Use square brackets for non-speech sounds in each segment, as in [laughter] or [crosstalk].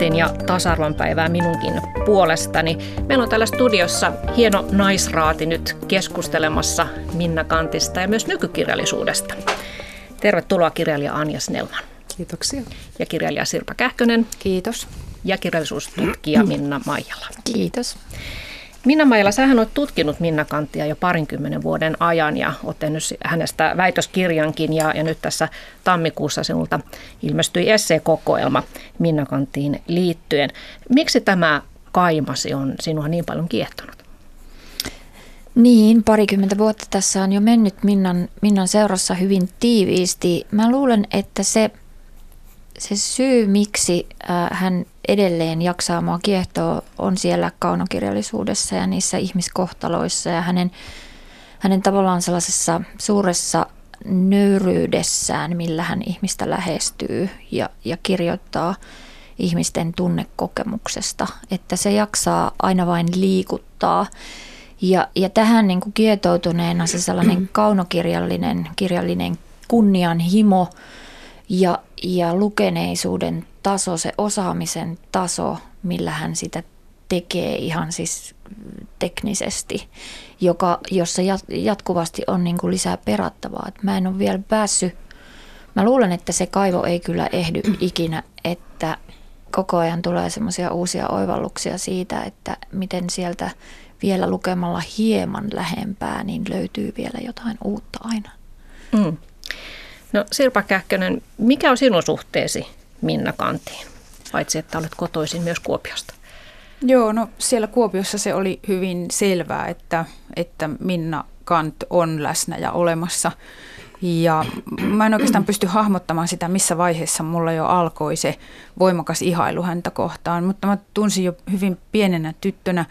Kantin ja tasa-arvon päivää minunkin puolestani. Meillä on täällä studiossa hieno naisraati nyt keskustelemassa Minna Kantista ja myös nykykirjallisuudesta. Tervetuloa kirjailija Anja Snellman. Kiitoksia. Ja kirjailija Sirpa Kähkönen. Kiitos. Ja kirjallisuustutkija Minna Maijala. Kiitos. Minna Maijala, sähän olet tutkinut Minna Kanttia jo parinkymmenen vuoden ajan ja olet tehnyt hänestä väitöskirjankin ja, ja nyt tässä tammikuussa sinulta ilmestyi esseekokoelma Minna Kanttiin liittyen. Miksi tämä kaimasi on sinua niin paljon kiehtonut? Niin, parikymmentä vuotta tässä on jo mennyt Minnan, Minnan seurassa hyvin tiiviisti. Mä luulen, että se, se syy, miksi hän edelleen jaksaa mua kiehtoa, on siellä kaunokirjallisuudessa ja niissä ihmiskohtaloissa ja hänen, hänen tavallaan sellaisessa suuressa nöyryydessään, millä hän ihmistä lähestyy ja, ja kirjoittaa ihmisten tunnekokemuksesta, että se jaksaa aina vain liikuttaa. Ja, ja tähän niin kuin kietoutuneena se sellainen kaunokirjallinen kirjallinen kunnianhimo ja, ja lukeneisuuden taso, se osaamisen taso, millä hän sitä tekee ihan siis teknisesti, joka, jossa jatkuvasti on niin kuin lisää perattavaa. Et mä en ole vielä päässyt, mä luulen, että se kaivo ei kyllä ehdy [clears throat] ikinä, että koko ajan tulee semmoisia uusia oivalluksia siitä, että miten sieltä vielä lukemalla hieman lähempää, niin löytyy vielä jotain uutta aina. Mm. No Sirpa Kähkönen, mikä on sinun suhteesi Minna Kantiin, paitsi että olet kotoisin myös Kuopiosta? Joo, no siellä Kuopiossa se oli hyvin selvää, että, että Minna Kant on läsnä ja olemassa. Ja mä en oikeastaan pysty hahmottamaan sitä, missä vaiheessa mulla jo alkoi se voimakas ihailu häntä kohtaan, mutta mä tunsin jo hyvin pienenä tyttönä,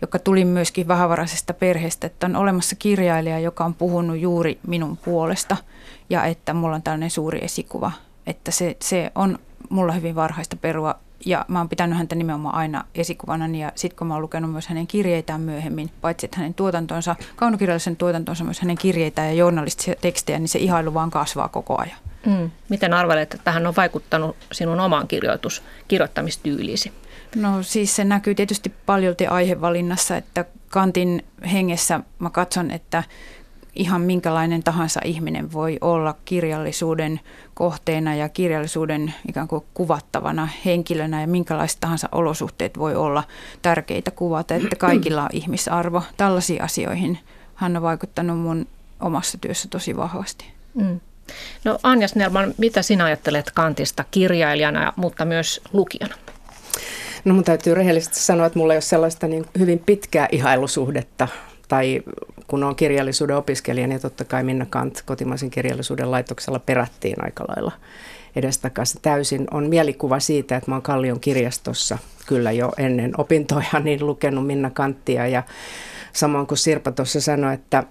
joka tuli myöskin vähävaraisesta perheestä, että on olemassa kirjailija, joka on puhunut juuri minun puolesta ja että mulla on tällainen suuri esikuva. Että se, se on mulla hyvin varhaista perua ja mä oon pitänyt häntä nimenomaan aina esikuvana ja sitten kun mä oon lukenut myös hänen kirjeitään myöhemmin, paitsi että hänen tuotantonsa, kaunokirjallisen tuotantonsa, myös hänen kirjeitään ja journalistisia tekstejä, niin se ihailu vaan kasvaa koko ajan. Mm. Miten arvelet, että hän on vaikuttanut sinun omaan kirjoitus, kirjoittamistyylisi? No siis se näkyy tietysti paljolti aihevalinnassa, että Kantin hengessä mä katson, että ihan minkälainen tahansa ihminen voi olla kirjallisuuden kohteena ja kirjallisuuden ikään kuin kuvattavana henkilönä ja minkälaiset tahansa olosuhteet voi olla tärkeitä kuvata, että kaikilla on ihmisarvo. Tällaisiin asioihin hän on vaikuttanut mun omassa työssä tosi vahvasti. Mm. No Anja Snellman, mitä sinä ajattelet Kantista kirjailijana, mutta myös lukijana? No mun täytyy rehellisesti sanoa, että mulla ei ole sellaista niin hyvin pitkää ihailusuhdetta tai kun on kirjallisuuden opiskelija, niin totta kai Minna Kant kotimaisen kirjallisuuden laitoksella perättiin aika lailla edestakaisin. Täysin on mielikuva siitä, että mä oon Kallion kirjastossa kyllä jo ennen opintoja niin lukenut Minna Kanttia ja samoin kuin Sirpa tuossa sanoi, että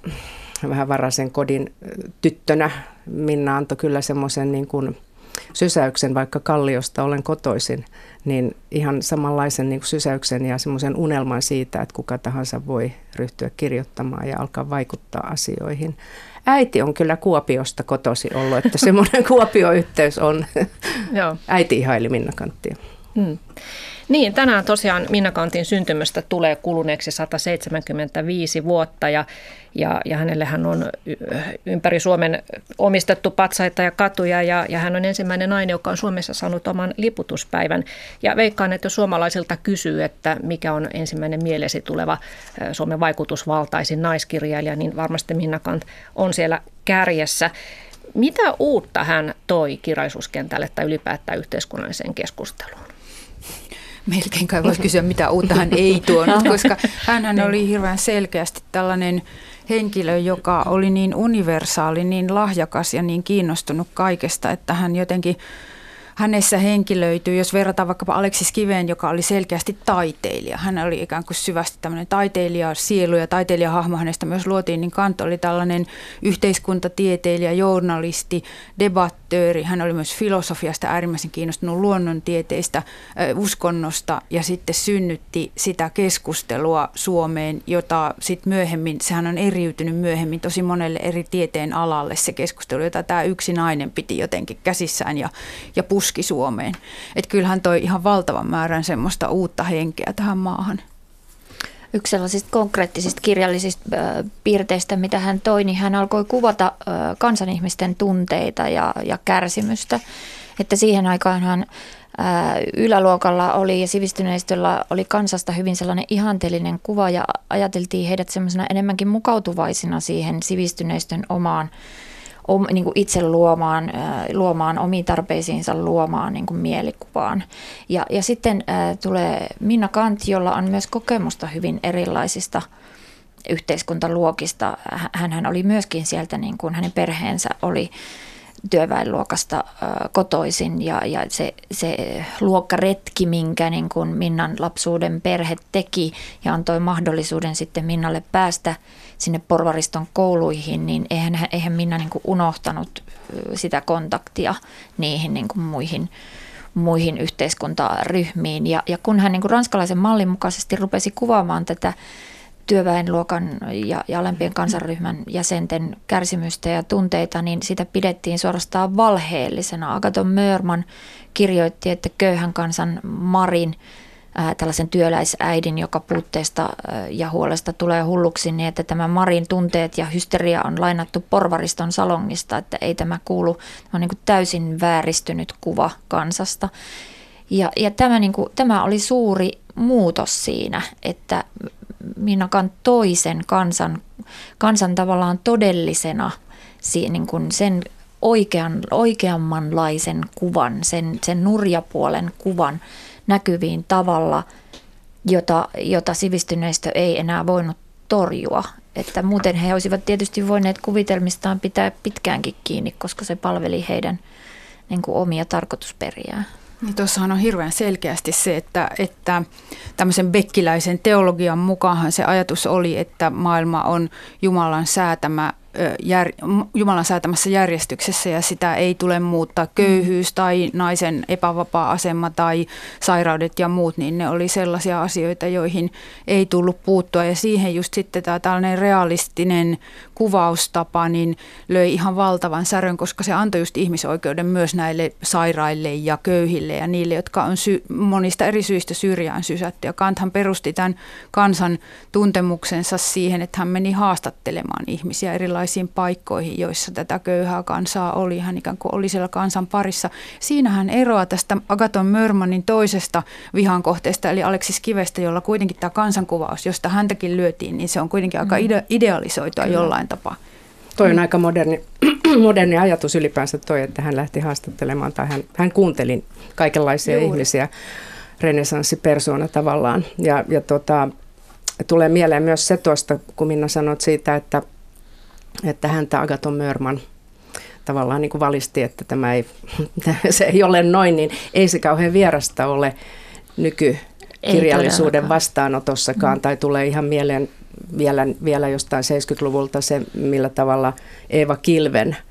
vähän varaisen kodin tyttönä Minna antoi kyllä semmoisen niin kuin sysäyksen, vaikka Kalliosta olen kotoisin, niin ihan samanlaisen niin sysäyksen ja semmoisen unelman siitä, että kuka tahansa voi ryhtyä kirjoittamaan ja alkaa vaikuttaa asioihin. Äiti on kyllä Kuopiosta kotosi ollut, että semmoinen [laughs] Kuopio-yhteys on. Joo. Äiti ihaili Minna Kanttia. Hmm. Niin, tänään tosiaan Minna Kantin syntymästä tulee kuluneeksi 175 vuotta ja, ja, ja hänellehän on ympäri Suomen omistettu patsaita ja katuja ja, ja hän on ensimmäinen nainen, joka on Suomessa saanut oman liputuspäivän. Ja veikkaan, että jos suomalaisilta kysyy, että mikä on ensimmäinen mielesi tuleva Suomen vaikutusvaltaisin naiskirjailija, niin varmasti Minna Kant on siellä kärjessä. Mitä uutta hän toi kirjallisuuskentälle tai ylipäätään yhteiskunnalliseen keskusteluun? Melkein kai voisi kysyä, mitä uutta hän ei tuonut, [laughs] koska hän oli hirveän selkeästi tällainen henkilö, joka oli niin universaali, niin lahjakas ja niin kiinnostunut kaikesta, että hän jotenkin hänessä henkilöityy, jos verrataan vaikkapa Aleksis Kiveen, joka oli selkeästi taiteilija. Hän oli ikään kuin syvästi tämmöinen taiteilija, sielu ja taiteilijahahmo hänestä myös luotiin, niin Kant oli tällainen yhteiskuntatieteilijä, journalisti, debattööri. Hän oli myös filosofiasta äärimmäisen kiinnostunut luonnontieteistä, uskonnosta ja sitten synnytti sitä keskustelua Suomeen, jota sitten myöhemmin, sehän on eriytynyt myöhemmin tosi monelle eri tieteen alalle se keskustelu, jota tämä yksi nainen piti jotenkin käsissään ja, ja puski Suomeen. Että kyllähän toi ihan valtavan määrän semmoista uutta henkeä tähän maahan. Yksi sellaisista konkreettisista kirjallisista piirteistä, mitä hän toi, niin hän alkoi kuvata kansanihmisten tunteita ja, ja kärsimystä. Että siihen aikaan hän yläluokalla oli ja sivistyneistöllä oli kansasta hyvin sellainen ihanteellinen kuva ja ajateltiin heidät semmoisena enemmänkin mukautuvaisina siihen sivistyneistön omaan om, niin kuin itse luomaan, luomaan omiin tarpeisiinsa luomaan niin kuin mielikuvaan. Ja, ja sitten äh, tulee Minna Kant, jolla on myös kokemusta hyvin erilaisista yhteiskuntaluokista. Hän oli myöskin sieltä, niin kuin hänen perheensä oli työväenluokasta kotoisin ja, ja se, se luokkaretki, minkä niin kuin Minnan lapsuuden perhe teki ja antoi mahdollisuuden sitten Minnalle päästä sinne porvariston kouluihin, niin eihän, eihän Minna niin kuin unohtanut sitä kontaktia niihin niin kuin muihin, muihin yhteiskuntaryhmiin. Ja, ja kun hän niin kuin ranskalaisen mallin mukaisesti rupesi kuvaamaan tätä työväenluokan ja, ja alempien kansanryhmän jäsenten kärsimystä ja tunteita, niin sitä pidettiin suorastaan valheellisena. Agaton Mörman kirjoitti, että köyhän kansan Marin, ää, tällaisen työläisäidin, joka puutteesta ja huolesta tulee hulluksi, niin että tämä Marin tunteet ja hysteria on lainattu porvariston salongista, että ei tämä kuulu, tämä on niin kuin täysin vääristynyt kuva kansasta. Ja, ja tämä, niin kuin, tämä oli suuri muutos siinä, että Minnakan toisen kansan, kansan tavallaan todellisena niin kuin sen oikean, oikeammanlaisen kuvan, sen, sen nurjapuolen kuvan näkyviin tavalla, jota, jota sivistyneistö ei enää voinut torjua. Että muuten he olisivat tietysti voineet kuvitelmistaan pitää pitkäänkin kiinni, koska se palveli heidän niin kuin omia tarkoitusperiään. Niin tuossahan on hirveän selkeästi se, että, että tämmöisen bekkiläisen teologian mukaan se ajatus oli, että maailma on Jumalan säätämä jär, Jumalan säätämässä järjestyksessä ja sitä ei tule muuttaa. Köyhyys tai naisen epävapaa asema tai sairaudet ja muut, niin ne oli sellaisia asioita, joihin ei tullut puuttua. Ja siihen just sitten tämä tällainen realistinen kuvaustapa niin löi ihan valtavan särön, koska se antoi just ihmisoikeuden myös näille sairaille ja köyhille ja niille, jotka on sy- monista eri syistä syrjään sysätty. Ja Kanthan perusti tämän kansan tuntemuksensa siihen, että hän meni haastattelemaan ihmisiä erilaisia erilaisiin paikkoihin, joissa tätä köyhää kansaa oli. Hän ikään kuin oli siellä kansan parissa. Siinähän eroa tästä Agaton Mörmanin toisesta vihan kohteesta, eli Aleksis Kivestä, jolla kuitenkin tämä kansankuvaus, josta häntäkin lyötiin, niin se on kuitenkin aika mm. ide- idealisoitua Kyllä. jollain tapaa. Toi on aika moderni, [clears throat] moderni ajatus ylipäänsä toi, että hän lähti haastattelemaan tai hän, hän kuunteli kaikenlaisia Juuri. ihmisiä renesanssipersoona tavallaan. Ja, ja tota, tulee mieleen myös se tuosta, kun Minna sanot siitä, että että häntä Agaton Mörman tavallaan niin kuin valisti, että tämä ei, [laughs] se ei ole noin, niin ei se kauhean vierasta ole nykykirjallisuuden vastaanotossakaan, mm. tai tulee ihan mieleen vielä, vielä jostain 70-luvulta se, millä tavalla Eeva Kilven –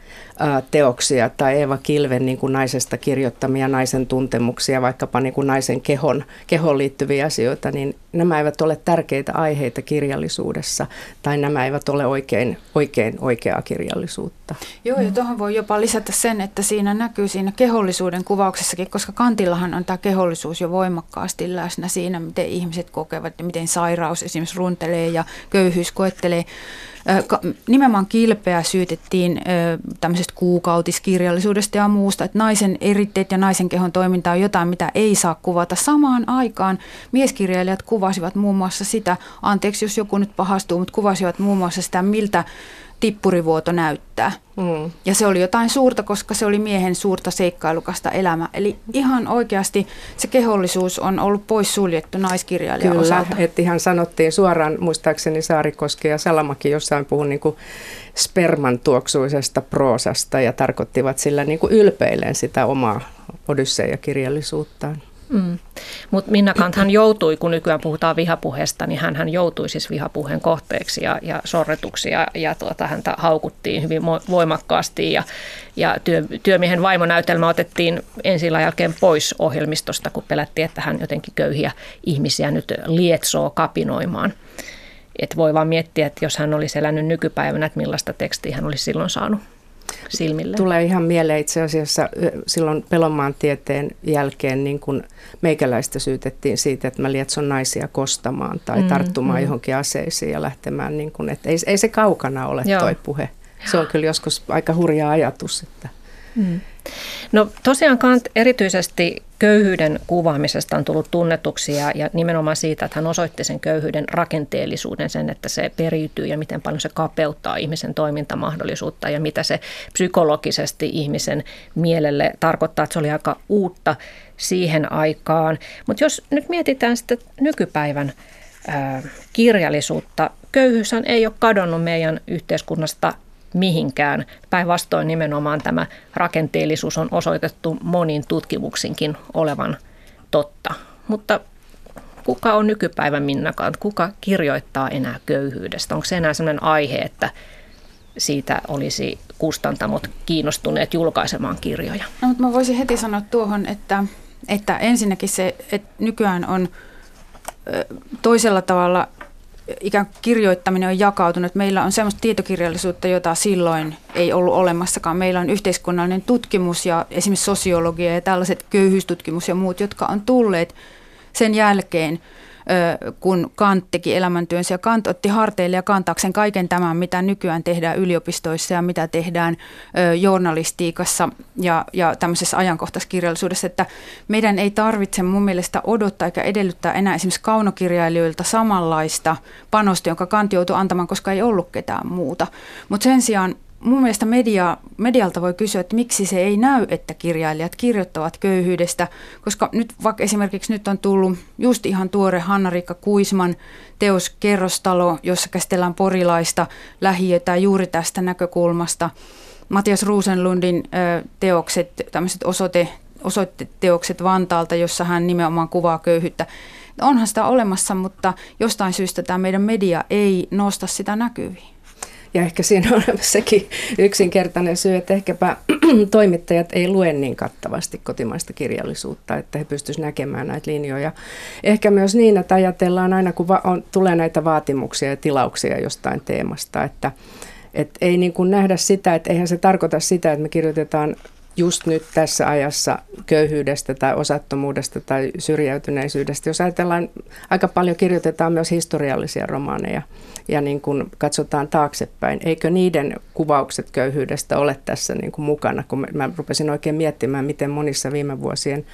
teoksia tai Eeva Kilven niin kuin naisesta kirjoittamia naisen tuntemuksia, vaikkapa niin kuin naisen kehon, kehoon liittyviä asioita, niin nämä eivät ole tärkeitä aiheita kirjallisuudessa tai nämä eivät ole oikein, oikein oikeaa kirjallisuutta. Joo, ja tuohon voi jopa lisätä sen, että siinä näkyy siinä kehollisuuden kuvauksessakin, koska Kantillahan on tämä kehollisuus jo voimakkaasti läsnä siinä, miten ihmiset kokevat ja miten sairaus esimerkiksi runtelee ja köyhyys koettelee. Nimenomaan kilpeä syytettiin tämmöisestä kuukautiskirjallisuudesta ja muusta, että naisen eritteet ja naisen kehon toiminta on jotain, mitä ei saa kuvata. Samaan aikaan mieskirjailijat kuvasivat muun muassa sitä, anteeksi jos joku nyt pahastuu, mutta kuvasivat muun muassa sitä, miltä tippurivuoto näyttää. Mm. Ja se oli jotain suurta, koska se oli miehen suurta seikkailukasta elämä. Eli ihan oikeasti se kehollisuus on ollut pois suljettu naiskirjailijan Kyllä, osalta. että ihan sanottiin suoraan, muistaakseni Saarikoski ja Salamakin jossain puhui niin kuin sperman tuoksuisesta proosasta ja tarkoittivat sillä niin kuin ylpeilen sitä omaa Odysseja-kirjallisuuttaan. Mm. Mutta Minna Kanthan joutui, kun nykyään puhutaan vihapuheesta, niin hän joutui siis vihapuheen kohteeksi ja, ja sorretuksi ja, ja tuota, häntä haukuttiin hyvin voimakkaasti ja, ja työ, työmiehen vaimonäytelmä otettiin ensi jälkeen pois ohjelmistosta, kun pelättiin, että hän jotenkin köyhiä ihmisiä nyt lietsoo kapinoimaan. Et voi vaan miettiä, että jos hän olisi elänyt nykypäivänä, että millaista tekstiä hän olisi silloin saanut. Silmille? Tulee ihan mieleen itse asiassa silloin Pelonmaan tieteen jälkeen niin kun meikäläistä syytettiin siitä, että mä lietson naisia kostamaan tai mm, tarttumaan mm. johonkin aseisiin ja lähtemään, niin kun, että ei, ei se kaukana ole Joo. toi puhe. Se on kyllä joskus aika hurja ajatus. Että. Mm. No tosiaan Kant erityisesti köyhyyden kuvaamisesta on tullut tunnetuksi ja, ja nimenomaan siitä, että hän osoitti sen köyhyyden rakenteellisuuden, sen, että se periytyy ja miten paljon se kapeuttaa ihmisen toimintamahdollisuutta ja mitä se psykologisesti ihmisen mielelle tarkoittaa, että se oli aika uutta siihen aikaan. Mutta jos nyt mietitään sitten nykypäivän kirjallisuutta, köyhyyshän ei ole kadonnut meidän yhteiskunnasta mihinkään. Päinvastoin nimenomaan tämä rakenteellisuus on osoitettu monin tutkimuksinkin olevan totta. Mutta kuka on nykypäivän Minnakaan? Kuka kirjoittaa enää köyhyydestä? Onko se enää sellainen aihe, että siitä olisi kustantamot kiinnostuneet julkaisemaan kirjoja? No, mutta mä voisin heti sanoa tuohon, että, että ensinnäkin se, että nykyään on toisella tavalla ikään kuin kirjoittaminen on jakautunut. Meillä on sellaista tietokirjallisuutta, jota silloin ei ollut olemassakaan. Meillä on yhteiskunnallinen tutkimus ja esimerkiksi sosiologia ja tällaiset köyhyystutkimus ja muut, jotka on tulleet sen jälkeen – kun Kant teki elämäntyönsä. Ja Kant otti harteille ja kantaakseen kaiken tämän, mitä nykyään tehdään yliopistoissa ja mitä tehdään journalistiikassa ja, ja tämmöisessä ajankohtaiskirjallisuudessa. Että meidän ei tarvitse mun mielestä odottaa eikä edellyttää enää esimerkiksi kaunokirjailijoilta samanlaista panosta, jonka Kant joutui antamaan, koska ei ollut ketään muuta. Mutta sen sijaan mun mielestä media, medialta voi kysyä, että miksi se ei näy, että kirjailijat kirjoittavat köyhyydestä, koska nyt vaikka esimerkiksi nyt on tullut just ihan tuore Hanna-Riikka Kuisman teos Kerrostalo, jossa käsitellään porilaista lähiötä juuri tästä näkökulmasta. Matias Ruusenlundin teokset, tämmöiset osoite, osoitteteokset Vantaalta, jossa hän nimenomaan kuvaa köyhyyttä. Onhan sitä olemassa, mutta jostain syystä tämä meidän media ei nosta sitä näkyviin. Ja ehkä siinä on [laughs] sekin yksinkertainen syy, että ehkäpä [clears throat] toimittajat ei lue niin kattavasti kotimaista kirjallisuutta, että he pystyisivät näkemään näitä linjoja. Ehkä myös niin, että ajatellaan aina, kun va- on, tulee näitä vaatimuksia ja tilauksia jostain teemasta, että et ei niin kuin nähdä sitä, että eihän se tarkoita sitä, että me kirjoitetaan just nyt tässä ajassa köyhyydestä tai osattomuudesta tai syrjäytyneisyydestä. Jos ajatellaan, aika paljon kirjoitetaan myös historiallisia romaaneja ja niin kuin katsotaan taaksepäin. Eikö niiden kuvaukset köyhyydestä ole tässä niin kuin mukana, kun mä rupesin oikein miettimään, miten monissa viime vuosien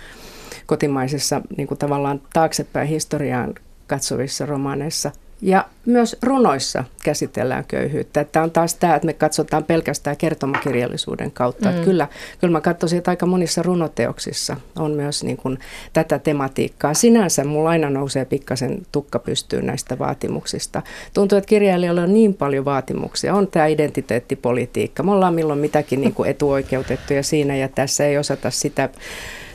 kotimaisissa niin kuin tavallaan taaksepäin historiaan katsovissa romaaneissa – ja myös runoissa käsitellään köyhyyttä. Tämä on taas tämä, että me katsotaan pelkästään kertomakirjallisuuden kautta. Mm. Että kyllä, kyllä mä katsoisin, että aika monissa runoteoksissa on myös niin kuin tätä tematiikkaa. Sinänsä mulla aina nousee pikkasen tukka pystyyn näistä vaatimuksista. Tuntuu, että kirjailijoilla on niin paljon vaatimuksia. On tämä identiteettipolitiikka. Me ollaan milloin mitäkin niin kuin etuoikeutettuja siinä ja tässä ei osata sitä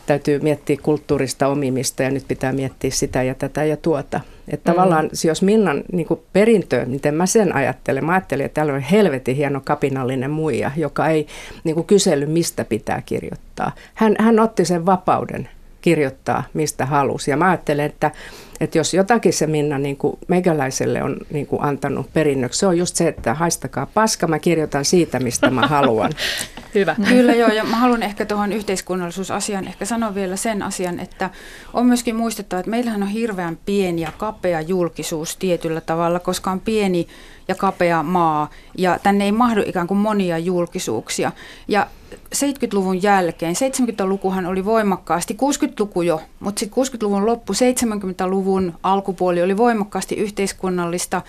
täytyy miettiä kulttuurista omimista ja nyt pitää miettiä sitä ja tätä ja tuota. Että mm. tavallaan jos Minnan niin perintö, miten mä sen ajattelen, mä ajattelin, että täällä on helvetin hieno kapinallinen muija, joka ei niin kuin kysely, mistä pitää kirjoittaa. Hän, hän otti sen vapauden kirjoittaa, mistä halusi. Ja mä ajattelen, että, että jos jotakin se Minna niin kuin meikäläiselle on niin kuin antanut perinnöksi, se on just se, että haistakaa paska, mä kirjoitan siitä, mistä mä haluan. [laughs] Hyvä. Kyllä joo, ja mä haluan ehkä tuohon yhteiskunnallisuusasiaan ehkä sanoa vielä sen asian, että on myöskin muistettava, että meillähän on hirveän pieni ja kapea julkisuus tietyllä tavalla, koska on pieni ja kapea maa, ja tänne ei mahdu ikään kuin monia julkisuuksia. Ja 70-luvun jälkeen, 70-lukuhan oli voimakkaasti, 60-luku jo, mutta sitten 60-luvun loppu, 70-luvun alkupuoli oli voimakkaasti yhteiskunnallista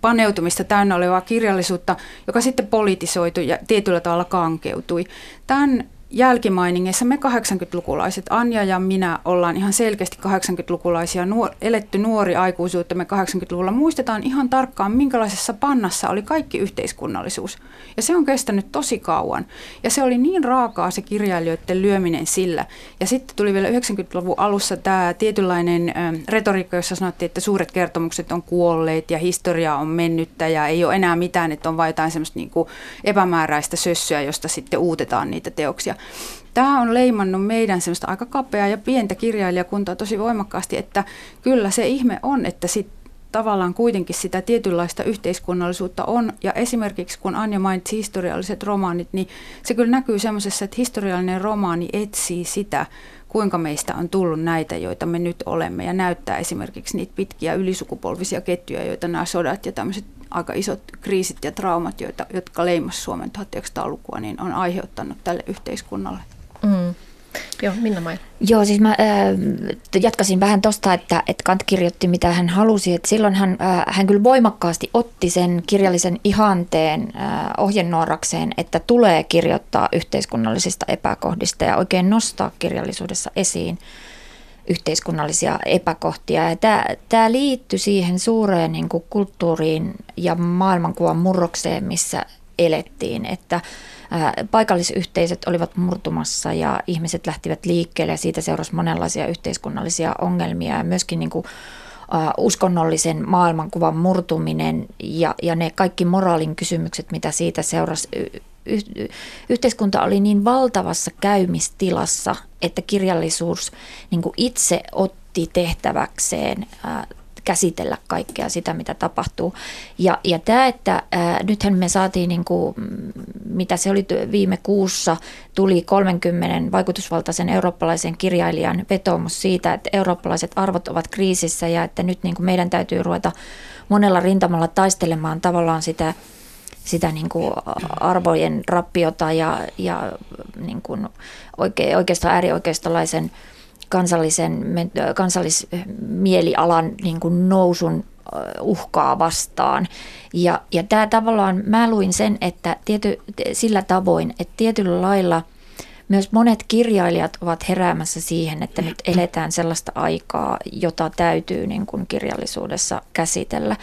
paneutumista täynnä olevaa kirjallisuutta, joka sitten politisoitui ja tietyllä tavalla kankeutui. Tämän jälkimainingeissa me 80-lukulaiset, Anja ja minä ollaan ihan selkeästi 80-lukulaisia, nuor, eletty nuori aikuisuutta me 80-luvulla. Muistetaan ihan tarkkaan, minkälaisessa pannassa oli kaikki yhteiskunnallisuus. Ja se on kestänyt tosi kauan. Ja se oli niin raakaa se kirjailijoiden lyöminen sillä. Ja sitten tuli vielä 90-luvun alussa tämä tietynlainen ö, retoriikka, jossa sanottiin, että suuret kertomukset on kuolleet ja historia on mennyttä ja ei ole enää mitään, että on vain jotain semmoista niin kuin epämääräistä sössyä, josta sitten uutetaan niitä teoksia. Tämä on leimannut meidän semmoista aika kapeaa ja pientä kirjailijakuntaa tosi voimakkaasti, että kyllä se ihme on, että sit tavallaan kuitenkin sitä tietynlaista yhteiskunnallisuutta on. Ja esimerkiksi kun Anja mainitsi historialliset romaanit, niin se kyllä näkyy semmoisessa, että historiallinen romaani etsii sitä, kuinka meistä on tullut näitä, joita me nyt olemme, ja näyttää esimerkiksi niitä pitkiä ylisukupolvisia ketjuja, joita nämä sodat ja tämmöiset aika isot kriisit ja traumat, joita, jotka leimas Suomen 1900-lukua, niin on aiheuttanut tälle yhteiskunnalle. Joo, Minna Maija. Joo, siis mä äh, jatkasin vähän tuosta, että, että Kant kirjoitti mitä hän halusi. Että silloin hän, äh, hän kyllä voimakkaasti otti sen kirjallisen ihanteen äh, ohjenuorakseen, että tulee kirjoittaa yhteiskunnallisista epäkohdista ja oikein nostaa kirjallisuudessa esiin yhteiskunnallisia epäkohtia. Tämä, liittyi siihen suureen niin kuin kulttuuriin ja maailmankuvan murrokseen, missä elettiin, että paikallisyhteisöt olivat murtumassa ja ihmiset lähtivät liikkeelle ja siitä seurasi monenlaisia yhteiskunnallisia ongelmia ja myöskin niin kuin, uskonnollisen maailmankuvan murtuminen ja, ja ne kaikki moraalin kysymykset, mitä siitä seurasi. Y- yhteiskunta oli niin valtavassa käymistilassa, että kirjallisuus niin itse otti tehtäväkseen käsitellä kaikkea sitä, mitä tapahtuu. Ja, ja tämä, että ää, nythän me saatiin, niin kuin, mitä se oli viime kuussa, tuli 30 vaikutusvaltaisen eurooppalaisen kirjailijan vetoomus siitä, että eurooppalaiset arvot ovat kriisissä ja että nyt niin kuin meidän täytyy ruveta monella rintamalla taistelemaan tavallaan sitä sitä niin kuin arvojen rappiota ja, ja niin kuin oike, oikeastaan äärioikeistolaisen kansallisen, kansallismielialan niin kuin nousun uhkaa vastaan. Ja, ja tämä tavallaan, mä luin sen, että tiety, sillä tavoin, että tietyllä lailla myös monet kirjailijat ovat heräämässä siihen, että nyt eletään sellaista aikaa, jota täytyy niin kuin kirjallisuudessa käsitellä.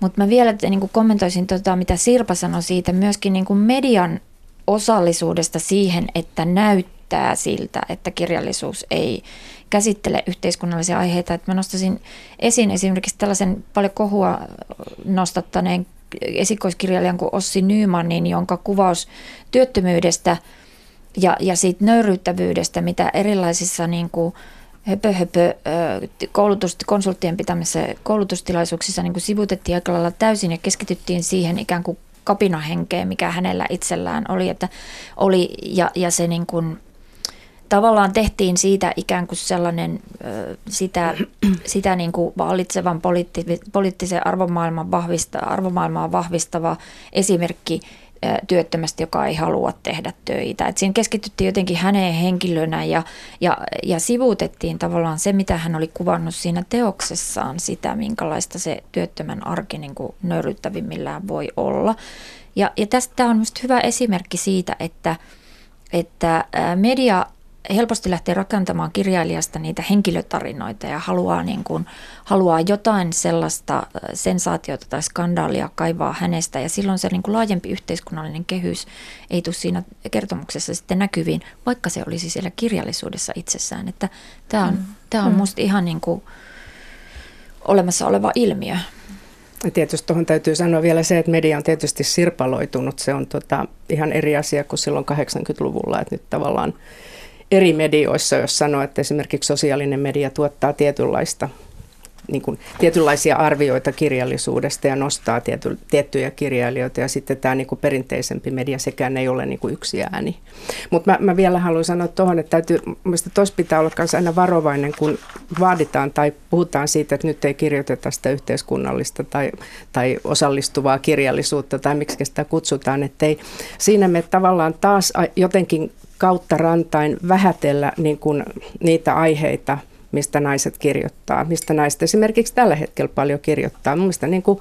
Mutta mä vielä niin kuin kommentoisin tota, mitä Sirpa sanoi siitä, myöskin niin kuin median osallisuudesta siihen, että näyttää, näyttää siltä, että kirjallisuus ei käsittele yhteiskunnallisia aiheita. Että mä nostaisin esiin esimerkiksi tällaisen paljon kohua nostattaneen esikoiskirjailijan kuin Ossi Nymanin, jonka kuvaus työttömyydestä ja, ja siitä nöyryyttävyydestä, mitä erilaisissa niin kuin höpö, höpö koulutus, konsulttien pitämissä koulutustilaisuuksissa niin kuin sivutettiin aika lailla täysin ja keskityttiin siihen ikään kuin kapinahenkeen, mikä hänellä itsellään oli, että oli ja, ja se niin kuin tavallaan tehtiin siitä ikään kuin sellainen sitä, [clears throat] sitä niin kuin vallitsevan poliitti, poliittisen arvomaailman vahvista, arvomaailmaa vahvistava esimerkki työttömästä, joka ei halua tehdä töitä. Et siinä keskityttiin jotenkin häneen henkilönä ja, ja, ja sivuutettiin tavallaan se, mitä hän oli kuvannut siinä teoksessaan, sitä, minkälaista se työttömän arki niin kuin nöyryttävimmillään voi olla. Ja, ja tästä on minusta hyvä esimerkki siitä, että, että media helposti lähtee rakentamaan kirjailijasta niitä henkilötarinoita ja haluaa, niin kuin, haluaa jotain sellaista äh, sensaatiota tai skandaalia kaivaa hänestä. Ja silloin se niin kuin laajempi yhteiskunnallinen kehys ei tule siinä kertomuksessa sitten näkyviin, vaikka se olisi siellä kirjallisuudessa itsessään. Että tämä on, mm. tämä on mm. musta ihan niin kuin olemassa oleva ilmiö. Ja tietysti tuohon täytyy sanoa vielä se, että media on tietysti sirpaloitunut. Se on tota, ihan eri asia kuin silloin 80-luvulla, että nyt tavallaan eri medioissa, jos sanoo, että esimerkiksi sosiaalinen media tuottaa tietynlaista niin kuin, tietynlaisia arvioita kirjallisuudesta ja nostaa tiety, tiettyjä kirjailijoita ja sitten tämä niin kuin perinteisempi media, sekään ei ole niin kuin yksi ääni. Mutta mä, mä vielä haluan sanoa tuohon, että täytyy, mielestäni tuossa pitää olla myös aina varovainen, kun vaaditaan tai puhutaan siitä, että nyt ei kirjoiteta sitä yhteiskunnallista tai, tai osallistuvaa kirjallisuutta tai miksi sitä kutsutaan, että ei, siinä me tavallaan taas jotenkin kautta rantain vähätellä niin kuin niitä aiheita, mistä naiset kirjoittaa, mistä naiset esimerkiksi tällä hetkellä paljon kirjoittaa. Mielestäni niin kuin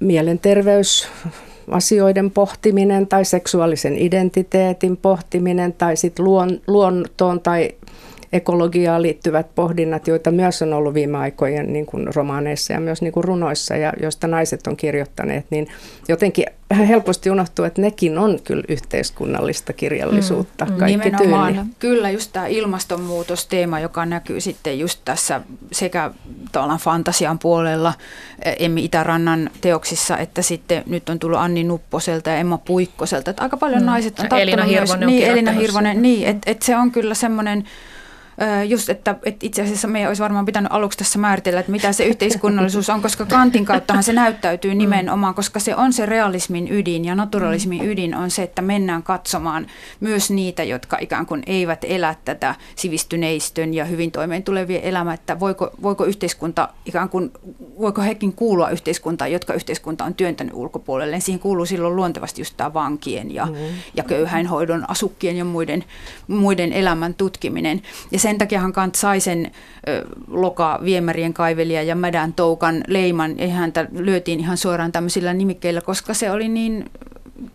mielenterveys, asioiden pohtiminen tai seksuaalisen identiteetin pohtiminen tai sitten luon, luontoon tai ekologiaan liittyvät pohdinnat, joita myös on ollut viime aikojen niin kuin romaaneissa ja myös niin kuin runoissa ja joista naiset on kirjoittaneet, niin jotenkin helposti unohtuu, että nekin on kyllä yhteiskunnallista kirjallisuutta. Mm, kaikki Nimenomaan. Tyyli. Kyllä, just tämä ilmastonmuutosteema, joka näkyy sitten just tässä sekä fantasian puolella Emmi Itärannan teoksissa, että sitten nyt on tullut Anni Nupposelta ja Emma Puikkoselta. Että aika paljon mm. naiset on Elina Hirvonen myös, niin, Elina Hirvonen, niin, että et se on kyllä semmoinen just, että, että itse asiassa meidän olisi varmaan pitänyt aluksi tässä määritellä, että mitä se yhteiskunnallisuus on, koska Kantin kauttahan se näyttäytyy mm. nimenomaan, koska se on se realismin ydin ja naturalismin mm. ydin on se, että mennään katsomaan myös niitä, jotka ikään kuin eivät elä tätä sivistyneistön ja hyvin toimeen tulevien elämää, että voiko, voiko yhteiskunta ikään kuin, voiko hekin kuulua yhteiskuntaan, jotka yhteiskunta on työntänyt ulkopuolelle. Siihen kuuluu silloin luontevasti just tämä vankien ja, mm. ja köyhäinhoidon asukkien ja muiden, muiden elämän tutkiminen. Ja sen takiahan Kant sai sen ö, loka viemärien kaivelija ja mädän toukan leiman, ja häntä lyötiin ihan suoraan tämmöisillä nimikkeillä, koska se oli niin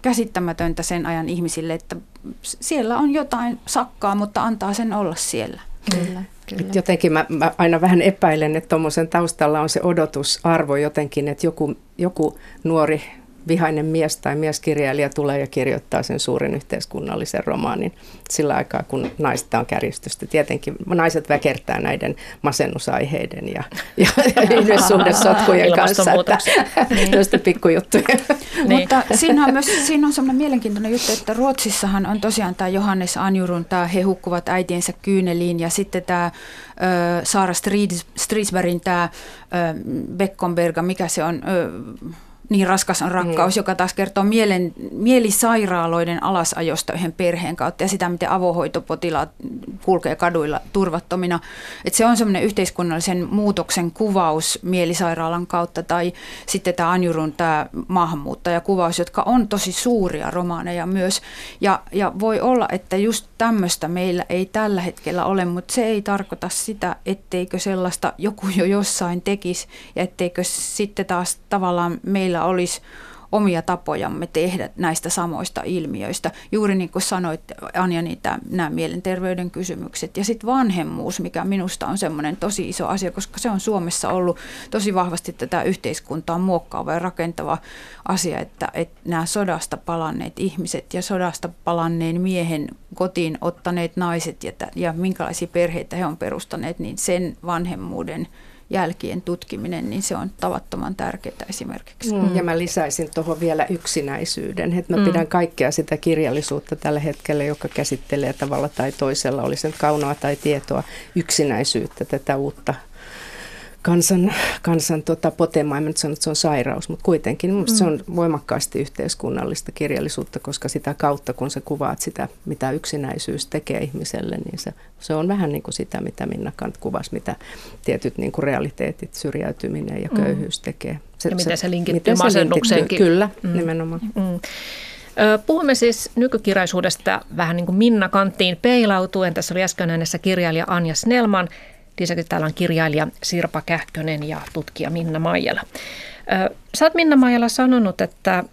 käsittämätöntä sen ajan ihmisille, että siellä on jotain sakkaa, mutta antaa sen olla siellä. Kyllä. Kyllä. Jotenkin mä, mä aina vähän epäilen, että tuommoisen taustalla on se odotusarvo jotenkin, että joku, joku nuori vihainen mies tai mieskirjailija tulee ja kirjoittaa sen suuren yhteiskunnallisen romaanin sillä aikaa, kun naista on kärjistystä. Tietenkin naiset väkertää näiden masennusaiheiden ja, ja, ja [laughs] ihmissuhdesotkujen kanssa. Että, niin. pikkujuttuja. Niin. Mutta siinä on myös siinä on sellainen mielenkiintoinen juttu, että Ruotsissahan on tosiaan tämä Johannes Anjurun, tämä He hukkuvat äitiensä kyyneliin ja sitten tämä Saara Stridsbergin tämä Beckomberga, mikä se on, niin raskas on rakkaus, mm. joka taas kertoo mielen, mielisairaaloiden alasajosta yhden perheen kautta ja sitä, miten avohoitopotilaat kulkee kaduilla turvattomina. Et se on semmoinen yhteiskunnallisen muutoksen kuvaus mielisairaalan kautta tai sitten tämä Anjurun tämä maahanmuuttajakuvaus, jotka on tosi suuria romaaneja myös. Ja, ja voi olla, että just tämmöistä meillä ei tällä hetkellä ole, mutta se ei tarkoita sitä, etteikö sellaista joku jo jossain tekisi ja etteikö sitten taas tavallaan meillä olisi omia tapojamme tehdä näistä samoista ilmiöistä. Juuri niin kuin sanoit Anja, niitä, nämä mielenterveyden kysymykset ja sitten vanhemmuus, mikä minusta on semmoinen tosi iso asia, koska se on Suomessa ollut tosi vahvasti tätä yhteiskuntaa muokkaava ja rakentava asia, että, että nämä sodasta palanneet ihmiset ja sodasta palanneen miehen kotiin ottaneet naiset ja, ja minkälaisia perheitä he on perustaneet, niin sen vanhemmuuden – jälkien tutkiminen, niin se on tavattoman tärkeää esimerkiksi. Mm. Ja mä lisäisin tuohon vielä yksinäisyyden, että mä mm. pidän kaikkea sitä kirjallisuutta tällä hetkellä, joka käsittelee tavalla tai toisella, oli sen kaunoa tai tietoa, yksinäisyyttä, tätä uutta kansan, kansan tota, potemaa. En nyt sano, että se on sairaus, mutta kuitenkin mm. se on voimakkaasti yhteiskunnallista kirjallisuutta, koska sitä kautta, kun sä kuvaat sitä, mitä yksinäisyys tekee ihmiselle, niin se, se on vähän niin kuin sitä, mitä Minna Kant kuvasi, mitä tietyt niin kuin realiteetit, syrjäytyminen ja mm. köyhyys tekee. Se, ja miten se linkittyy masennukseenkin. Kyllä, mm. nimenomaan. Mm. Puhumme siis nykykirjallisuudesta vähän niin kuin Minna Kanttiin peilautuen. Tässä oli äsken äänessä kirjailija Anja Snellman – Lisäksi täällä on kirjailija Sirpa Kähkönen ja tutkija Minna Maijala. Sä oot Minna Maijala sanonut, että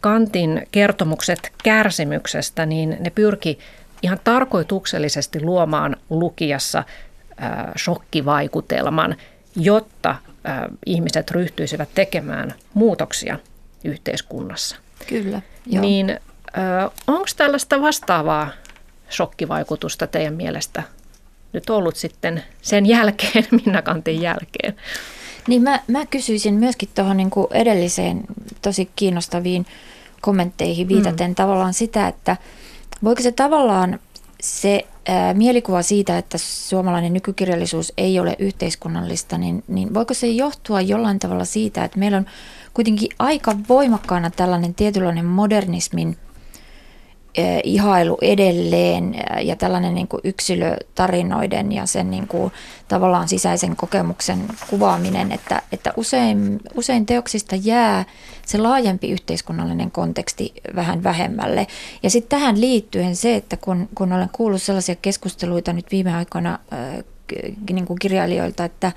Kantin kertomukset kärsimyksestä, niin ne pyrki ihan tarkoituksellisesti luomaan lukijassa shokkivaikutelman, jotta ihmiset ryhtyisivät tekemään muutoksia yhteiskunnassa. Kyllä. Joo. Niin onko tällaista vastaavaa shokkivaikutusta teidän mielestä nyt ollut sitten sen jälkeen, [laughs] Minna Kantin jälkeen. Niin mä, mä kysyisin myöskin tuohon niin edelliseen tosi kiinnostaviin kommentteihin viitaten mm. tavallaan sitä, että voiko se tavallaan se ää, mielikuva siitä, että suomalainen nykykirjallisuus ei ole yhteiskunnallista, niin, niin voiko se johtua jollain tavalla siitä, että meillä on kuitenkin aika voimakkaana tällainen tietynlainen modernismin – ihailu edelleen ja tällainen niin kuin yksilötarinoiden ja sen niin kuin tavallaan sisäisen kokemuksen kuvaaminen, että, että usein, usein teoksista jää se laajempi yhteiskunnallinen konteksti vähän vähemmälle. Ja sitten tähän liittyen se, että kun, kun olen kuullut sellaisia keskusteluita nyt viime aikoina äh, niin kuin kirjailijoilta, että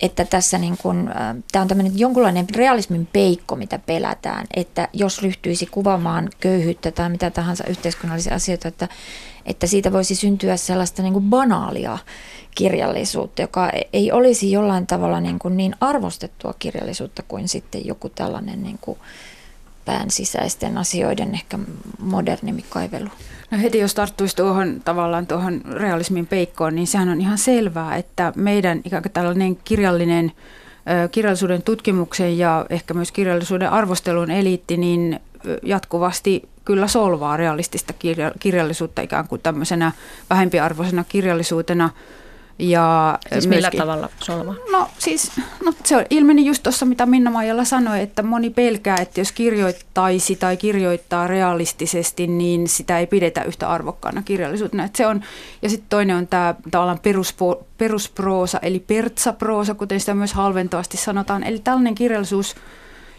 että tässä niin kuin, äh, tämä on tämmöinen jonkunlainen realismin peikko, mitä pelätään, että jos ryhtyisi kuvaamaan köyhyyttä tai mitä tahansa yhteiskunnallisia asioita, että, että siitä voisi syntyä sellaista niin banaalia kirjallisuutta, joka ei olisi jollain tavalla niin, niin arvostettua kirjallisuutta kuin sitten joku tällainen niin kuin pään sisäisten asioiden ehkä modernimpi kaivelu. No heti jos tarttuisi tuohon tavallaan tuohon realismin peikkoon, niin sehän on ihan selvää, että meidän ikään kuin tällainen kirjallinen kirjallisuuden tutkimuksen ja ehkä myös kirjallisuuden arvostelun eliitti, niin jatkuvasti kyllä solvaa realistista kirjallisuutta ikään kuin tämmöisenä vähempiarvoisena kirjallisuutena – ja siis millä myöskin, tavalla solma? No siis no, se ilmeni just tuossa, mitä Minna Maijalla sanoi, että moni pelkää, että jos kirjoittaisi tai kirjoittaa realistisesti, niin sitä ei pidetä yhtä arvokkaana kirjallisuutena. Että se on, ja sitten toinen on tämä tavallaan peruspo, perusproosa, eli pertsaproosa, kuten sitä myös halventavasti sanotaan. Eli tällainen kirjallisuus,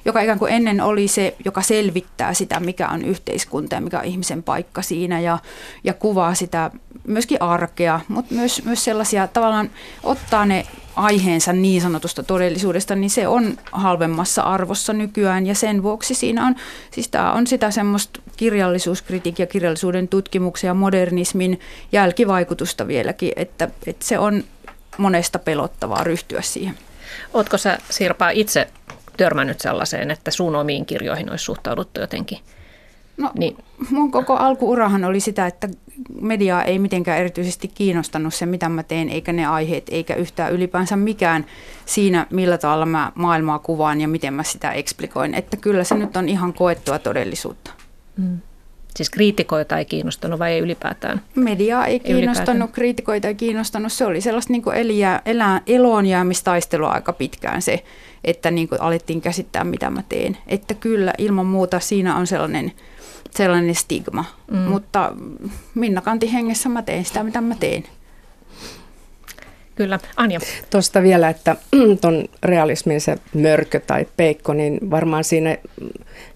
joka ikään kuin ennen oli se, joka selvittää sitä, mikä on yhteiskunta ja mikä on ihmisen paikka siinä ja, ja kuvaa sitä myöskin arkea, mutta myös, myös sellaisia tavallaan ottaa ne aiheensa niin sanotusta todellisuudesta, niin se on halvemmassa arvossa nykyään ja sen vuoksi siinä on, siis tämä on sitä semmoista kirjallisuuskritiikkiä, kirjallisuuden tutkimuksia ja modernismin jälkivaikutusta vieläkin, että, että se on monesta pelottavaa ryhtyä siihen. Oletko sä Sirpa itse törmännyt sellaiseen, että sun omiin kirjoihin olisi suhtauduttu jotenkin? No, niin. mun koko alkuurahan oli sitä, että mediaa ei mitenkään erityisesti kiinnostanut se, mitä mä teen, eikä ne aiheet, eikä yhtään ylipäänsä mikään siinä, millä tavalla mä maailmaa kuvaan ja miten mä sitä eksplikoin. Että kyllä se nyt on ihan koettua todellisuutta. Mm. Siis kriitikoita ei kiinnostanut vai ei ylipäätään? Mediaa ei, ei kiinnostanut, ylipäätään. kriitikoita ei kiinnostanut. Se oli sellaista niin eliä, elää, eloonjäämistaistelua aika pitkään se, että niin kuin alettiin käsittää, mitä mä teen. Että kyllä, ilman muuta siinä on sellainen, sellainen stigma. Mm. Mutta Minna Kanti hengessä mä teen sitä, mitä mä teen. Kyllä. Anja. Tuosta vielä, että [clears throat] tuon realismin se mörkö tai peikko, niin varmaan siinä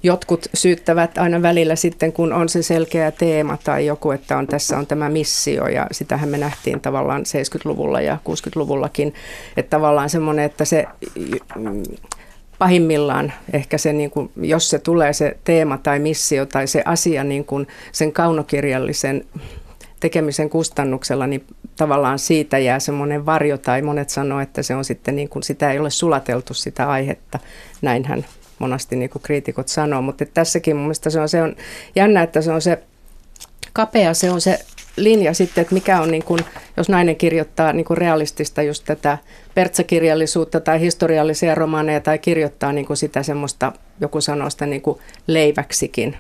jotkut syyttävät aina välillä sitten, kun on se selkeä teema tai joku, että on tässä on tämä missio ja sitähän me nähtiin tavallaan 70-luvulla ja 60-luvullakin, että tavallaan semmoinen, että se pahimmillaan ehkä se, niin kuin, jos se tulee se teema tai missio tai se asia niin kuin sen kaunokirjallisen tekemisen kustannuksella, niin tavallaan siitä jää semmoinen varjo, tai monet sanoo, että se on sitten niin kuin, sitä ei ole sulateltu sitä aihetta. Näinhän monasti niin kuin kriitikot sanoo, mutta tässäkin mun mielestä se on, se on jännä, että se on se kapea, se on se linja sitten, että mikä on, niin kuin, jos nainen kirjoittaa niin kuin realistista just tätä pertsakirjallisuutta tai historiallisia romaaneja tai kirjoittaa niin kuin sitä semmoista, joku sanoo sitä niin kuin leiväksikin,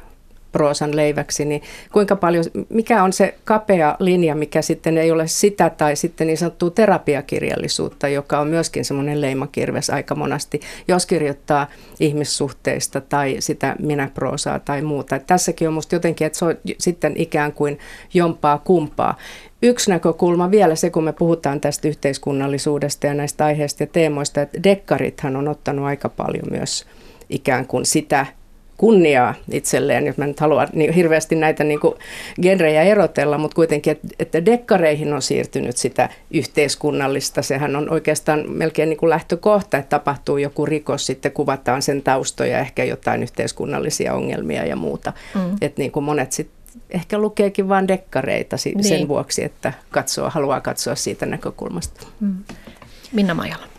proosan leiväksi, niin kuinka paljon, mikä on se kapea linja, mikä sitten ei ole sitä tai sitten niin sanottua terapiakirjallisuutta, joka on myöskin semmoinen leimakirves aika monasti, jos kirjoittaa ihmissuhteista tai sitä minäproosaa tai muuta. Et tässäkin on musta jotenkin, että se on sitten ikään kuin jompaa kumpaa. Yksi näkökulma vielä se, kun me puhutaan tästä yhteiskunnallisuudesta ja näistä aiheista ja teemoista, että dekkarithan on ottanut aika paljon myös ikään kuin sitä kunniaa itselleen, jos mä nyt haluan niin hirveästi näitä niin kuin genrejä erotella, mutta kuitenkin, että, dekkareihin on siirtynyt sitä yhteiskunnallista. Sehän on oikeastaan melkein niin kuin lähtökohta, että tapahtuu joku rikos, sitten kuvataan sen taustoja, ehkä jotain yhteiskunnallisia ongelmia ja muuta. Mm. Että niin kuin monet sitten ehkä lukeekin vain dekkareita sen niin. vuoksi, että katsoo, haluaa katsoa siitä näkökulmasta. Mm. Minna Majala.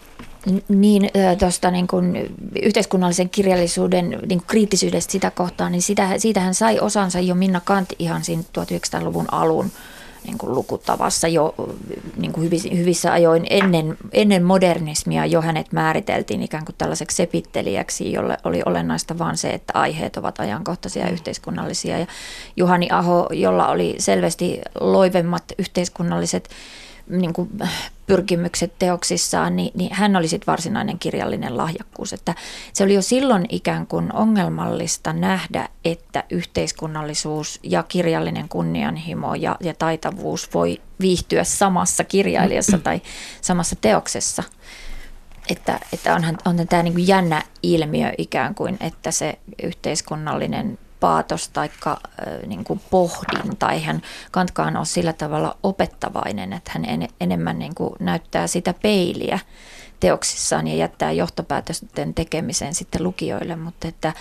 Niin, tuosta niin kuin yhteiskunnallisen kirjallisuuden niin kuin kriittisyydestä sitä kohtaan, niin sitä, siitähän sai osansa jo Minna Kant ihan siinä 1900-luvun alun niin kuin lukutavassa jo niin kuin hyvissä ajoin ennen, ennen modernismia jo hänet määriteltiin ikään kuin tällaiseksi sepittelijäksi, jolle oli olennaista vain se, että aiheet ovat ajankohtaisia ja yhteiskunnallisia. Ja Juhani Aho, jolla oli selvästi loivemmat yhteiskunnalliset niin kuin pyrkimykset teoksissaan, niin, niin hän oli sitten varsinainen kirjallinen lahjakkuus. Että se oli jo silloin ikään kuin ongelmallista nähdä, että yhteiskunnallisuus ja kirjallinen kunnianhimo ja, ja taitavuus voi viihtyä samassa kirjailijassa tai samassa teoksessa. Että, että onhan, on tämä niin jännä ilmiö ikään kuin, että se yhteiskunnallinen paatos tai niin kuin pohdinta. Eihän Kantkaan ole sillä tavalla opettavainen, että hän en, enemmän niin kuin näyttää sitä peiliä teoksissaan ja jättää johtopäätösten tekemiseen sitten lukijoille, mutta että,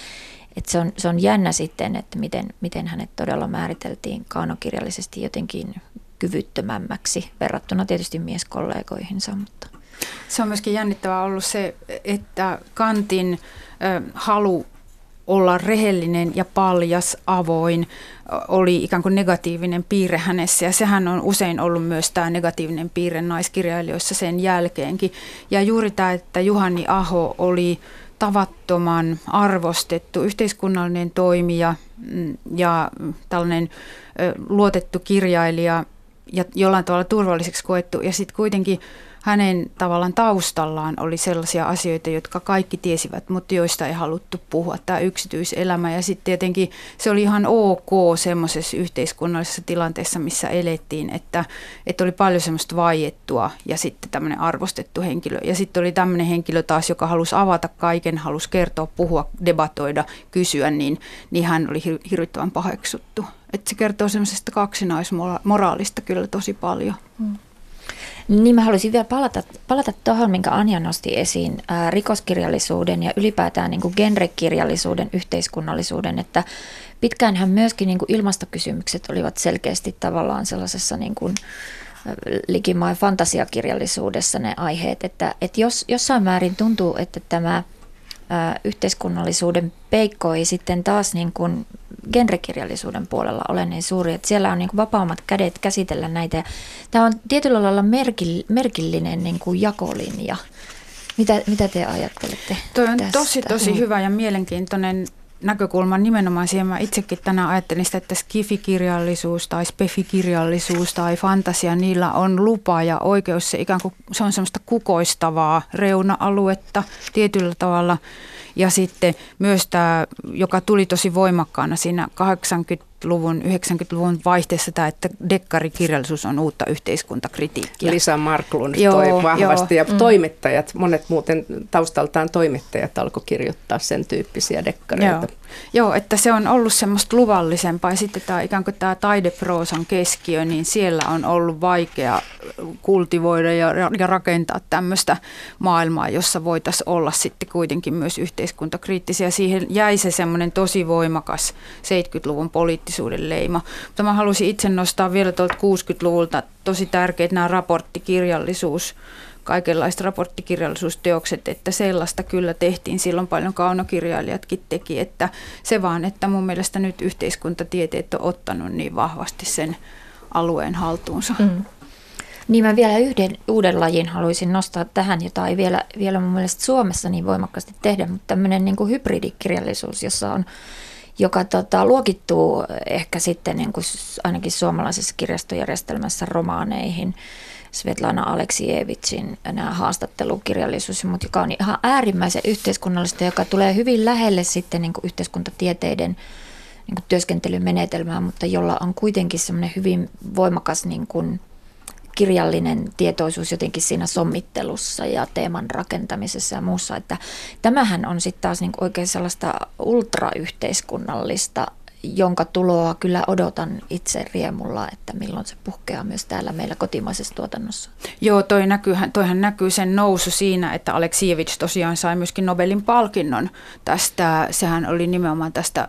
että se, on, se on jännä sitten, että miten, miten hänet todella määriteltiin kaanokirjallisesti jotenkin kyvyttömämmäksi verrattuna tietysti mieskollegoihinsa. Mutta. Se on myöskin jännittävää ollut se, että Kantin halu olla rehellinen ja paljas, avoin, oli ikään kuin negatiivinen piirre hänessä. Ja sehän on usein ollut myös tämä negatiivinen piirre naiskirjailijoissa sen jälkeenkin. Ja juuri tämä, että Juhani Aho oli tavattoman arvostettu yhteiskunnallinen toimija mm, ja tällainen luotettu kirjailija ja jollain tavalla turvalliseksi koettu. Ja sitten kuitenkin hänen tavallaan taustallaan oli sellaisia asioita, jotka kaikki tiesivät, mutta joista ei haluttu puhua, tämä yksityiselämä. Ja sitten tietenkin se oli ihan ok semmoisessa yhteiskunnallisessa tilanteessa, missä elettiin, että, että oli paljon semmoista vaiettua ja sitten tämmöinen arvostettu henkilö. Ja sitten oli tämmöinen henkilö taas, joka halusi avata kaiken, halusi kertoa, puhua, debatoida, kysyä, niin, niin hän oli hirvittävän paheksuttu. Että se kertoo semmoisesta kaksinaismoraalista kyllä tosi paljon. Mm. Niin mä haluaisin vielä palata, palata tuohon, minkä Anja nosti esiin, ää, rikoskirjallisuuden ja ylipäätään niin kuin genrekirjallisuuden, yhteiskunnallisuuden, että pitkäänhän myöskin niin kuin ilmastokysymykset olivat selkeästi tavallaan sellaisessa niin kuin, likimain fantasiakirjallisuudessa ne aiheet, että, että jos jossain määrin tuntuu, että tämä yhteiskunnallisuuden peikko ei sitten taas niin kuin genrekirjallisuuden puolella ole niin suuri, että siellä on niin kuin vapaammat kädet käsitellä näitä. Tämä on tietyllä lailla merkillinen niin kuin jakolinja. Mitä, mitä te ajattelette Tuo on tästä? tosi, tosi mm. hyvä ja mielenkiintoinen näkökulma nimenomaan siihen. Mä itsekin tänään ajattelin sitä, että skifikirjallisuus tai spefikirjallisuus tai fantasia, niillä on lupa ja oikeus. Se ikään kuin se on semmoista kukoistavaa reuna-aluetta tietyllä tavalla – ja sitten myös tämä, joka tuli tosi voimakkaana siinä 80 luvun 90-luvun vaihteessa tämä, että dekkarikirjallisuus on uutta yhteiskuntakritiikkiä. Lisa Marklund joo, toi vahvasti joo. ja mm. toimittajat, monet muuten taustaltaan toimittajat alkoi kirjoittaa sen tyyppisiä dekkareita. Joo. joo, että se on ollut semmoista luvallisempaa ja sitten tämä ikään kuin tämä taideproosan keskiö, niin siellä on ollut vaikea kultivoida ja, ja rakentaa tämmöistä maailmaa, jossa voitaisiin olla sitten kuitenkin myös yhteiskuntakriittisiä. Siihen jäi se semmoinen tosi voimakas 70-luvun poliittisuus kirjallisuuden leima. Mutta mä halusin itse nostaa vielä tuolta 60-luvulta tosi tärkeät nämä raporttikirjallisuus, kaikenlaiset raporttikirjallisuusteokset, että sellaista kyllä tehtiin silloin paljon kaunokirjailijatkin teki, että se vaan, että mun mielestä nyt yhteiskuntatieteet on ottanut niin vahvasti sen alueen haltuunsa. Mm. Niin mä vielä yhden uuden lajin haluaisin nostaa tähän, jota ei vielä, vielä mun mielestä Suomessa niin voimakkaasti tehdä, mutta tämmöinen niin kuin hybridikirjallisuus, jossa on joka tota, luokittuu ehkä sitten niin kuin ainakin suomalaisessa kirjastojärjestelmässä romaaneihin. Svetlana Aleksievitsin nämä haastattelukirjallisuus, mutta joka on ihan äärimmäisen yhteiskunnallista, joka tulee hyvin lähelle sitten niin kuin yhteiskuntatieteiden niin kuin työskentelymenetelmää, mutta jolla on kuitenkin semmoinen hyvin voimakas niin kuin kirjallinen tietoisuus jotenkin siinä sommittelussa ja teeman rakentamisessa ja muussa. Että tämähän on sitten taas niin oikein sellaista ultrayhteiskunnallista jonka tuloa kyllä odotan itse riemulla, että milloin se puhkeaa myös täällä meillä kotimaisessa tuotannossa. Joo, toi näkyy, toihan näkyy sen nousu siinä, että Aleksievich tosiaan sai myöskin Nobelin palkinnon tästä. Sehän oli nimenomaan tästä,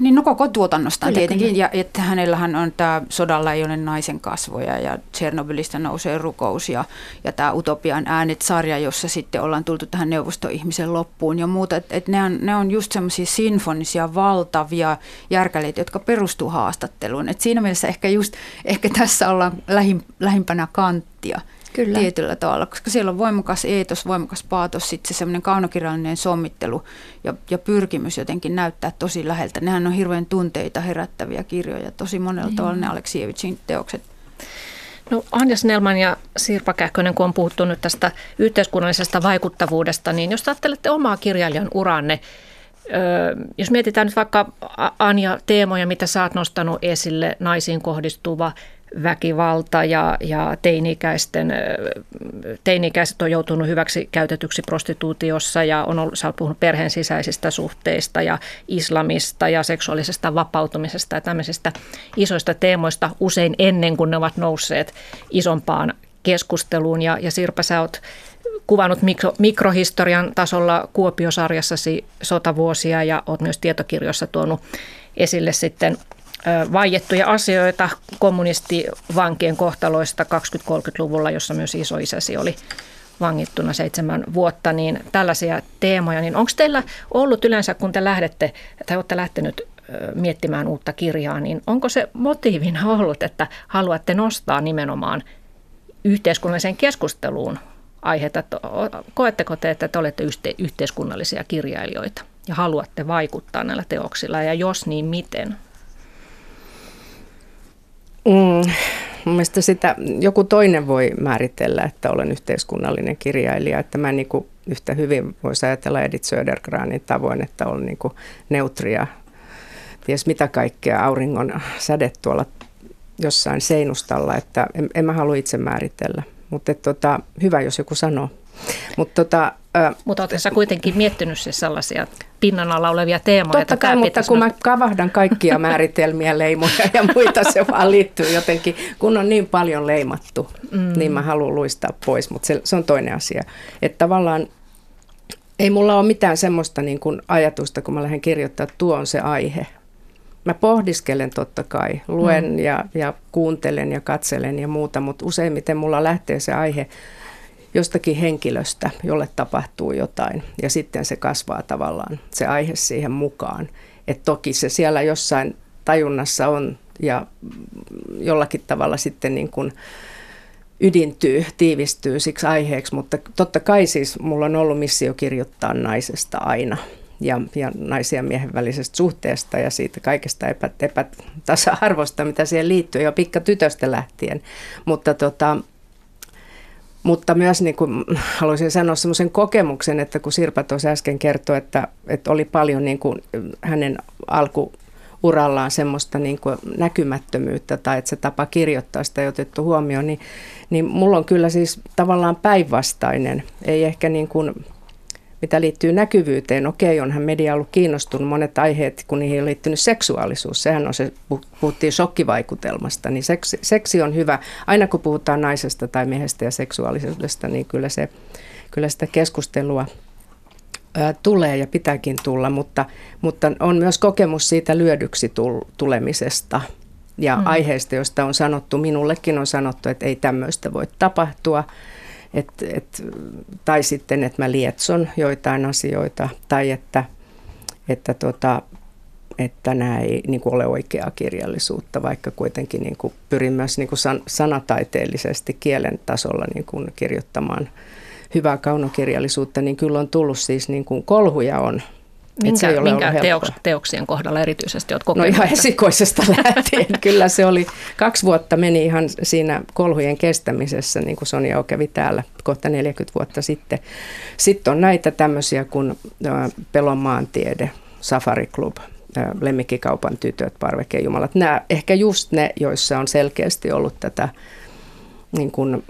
niin no koko tuotannosta kyllä, tietenkin, kyllä. ja että hänellähän on tämä Sodalla ei ole naisen kasvoja ja Tsernobylistä nousee rukous ja, ja tämä Utopian äänet-sarja, jossa sitten ollaan tultu tähän neuvostoihmisen loppuun ja muuta. Että et ne, on, ne on just semmoisia sinfonisia, valtavia ja järkäleitä, jotka perustuu haastatteluun. Et siinä mielessä ehkä just ehkä tässä ollaan lähim, lähimpänä kanttia Kyllä. tietyllä tavalla, koska siellä on voimakas eetos, voimakas paatos, sitten se semmoinen kaunokirjallinen sommittelu ja, ja pyrkimys jotenkin näyttää tosi läheltä. Nehän on hirveän tunteita herättäviä kirjoja, tosi monella mm. tavalla ne Aleksievicin teokset. No Anja Snellman ja Sirpa Kähkönen, kun on puhuttu nyt tästä yhteiskunnallisesta vaikuttavuudesta, niin jos ajattelette omaa kirjailijan uranne, jos mietitään nyt vaikka Anja teemoja, mitä sä oot nostanut esille, naisiin kohdistuva väkivalta ja, ja teini-ikäisten, teini-ikäiset on joutunut hyväksi käytetyksi prostituutiossa ja on ollut, sä oot puhunut perheen sisäisistä suhteista ja islamista ja seksuaalisesta vapautumisesta ja tämmöisistä isoista teemoista usein ennen kuin ne ovat nousseet isompaan keskusteluun. Ja, ja Sirpa, sä oot kuvannut mikro, mikrohistorian tasolla Kuopiosarjassasi sotavuosia ja olet myös tietokirjoissa tuonut esille sitten vaiettuja asioita kommunistivankien kohtaloista 20-30-luvulla, jossa myös isoisäsi oli vangittuna seitsemän vuotta, niin tällaisia teemoja, niin onko teillä ollut yleensä, kun te lähdette tai olette lähtenyt miettimään uutta kirjaa, niin onko se motiivina ollut, että haluatte nostaa nimenomaan yhteiskunnalliseen keskusteluun aiheita. Koetteko te, että te olette yhteiskunnallisia kirjailijoita ja haluatte vaikuttaa näillä teoksilla ja jos niin miten? Mm, mielestäni sitä joku toinen voi määritellä, että olen yhteiskunnallinen kirjailija. Että mä niin kuin yhtä hyvin voisi ajatella Edith Södergranin tavoin, että olen niin kuin neutria. Ties mitä kaikkea auringon säde tuolla jossain seinustalla, että en, en mä halua itse määritellä. Mutta tota, hyvä, jos joku sanoo. Mutta tota, Mut oletko sä kuitenkin miettinyt siis sellaisia pinnan alla olevia teemoja? Totta kai, mutta kun mä kavahdan kaikkia määritelmiä, leimoja ja muita, se vaan liittyy jotenkin. Kun on niin paljon leimattu, mm. niin mä haluan luistaa pois, mutta se, se on toinen asia. Että tavallaan ei mulla ole mitään semmoista niin kuin ajatusta, kun mä lähden kirjoittaa, että tuo on se aihe. Mä pohdiskelen totta kai, luen mm. ja, ja kuuntelen ja katselen ja muuta, mutta useimmiten mulla lähtee se aihe jostakin henkilöstä, jolle tapahtuu jotain ja sitten se kasvaa tavallaan se aihe siihen mukaan. Et toki se siellä jossain tajunnassa on ja jollakin tavalla sitten niin kuin ydintyy, tiivistyy siksi aiheeksi, mutta totta kai siis mulla on ollut missio kirjoittaa naisesta aina ja, ja naisen ja miehen välisestä suhteesta ja siitä kaikesta epä, epätasa-arvosta, mitä siihen liittyy jo pikka tytöstä lähtien. Mutta tota, mutta myös niin kuin, haluaisin sanoa semmoisen kokemuksen, että kun Sirpa tuossa äsken kertoi, että, että oli paljon niin kuin hänen alku urallaan semmoista niin kuin näkymättömyyttä tai että se tapa kirjoittaa sitä ei otettu huomioon, niin, niin mulla on kyllä siis tavallaan päinvastainen. Ei ehkä niin kuin mitä liittyy näkyvyyteen, okei, onhan media ollut kiinnostunut monet aiheet, kun niihin on liittynyt seksuaalisuus. Sehän on se, puhuttiin shokkivaikutelmasta, niin seksi, seksi on hyvä. Aina kun puhutaan naisesta tai miehestä ja seksuaalisuudesta, niin kyllä, se, kyllä sitä keskustelua ää, tulee ja pitääkin tulla, mutta, mutta on myös kokemus siitä lyödyksi tulemisesta ja mm. aiheista, joista on sanottu, minullekin on sanottu, että ei tämmöistä voi tapahtua – et, et, tai sitten, että mä lietson joitain asioita, tai että, että, tota, että nämä ei niin kuin ole oikeaa kirjallisuutta, vaikka kuitenkin niin kuin pyrin myös niin kuin san, sanataiteellisesti kielen tasolla niin kuin kirjoittamaan hyvää kaunokirjallisuutta, niin kyllä on tullut siis niin kuin kolhuja on Minkä, se ei minkä teoks, teoksien kohdalla erityisesti olet kokenut? No ihan esikoisesta [laughs] lähtien. Kyllä se oli, kaksi vuotta meni ihan siinä kolhujen kestämisessä, niin kuin Sonja kävi täällä kohta 40 vuotta sitten. Sitten on näitä tämmöisiä kuin Pelon maantiede, Safari Club, Lemmikkikaupan tytöt, Parvekejumalat. Nämä ehkä just ne, joissa on selkeästi ollut tätä niin kuin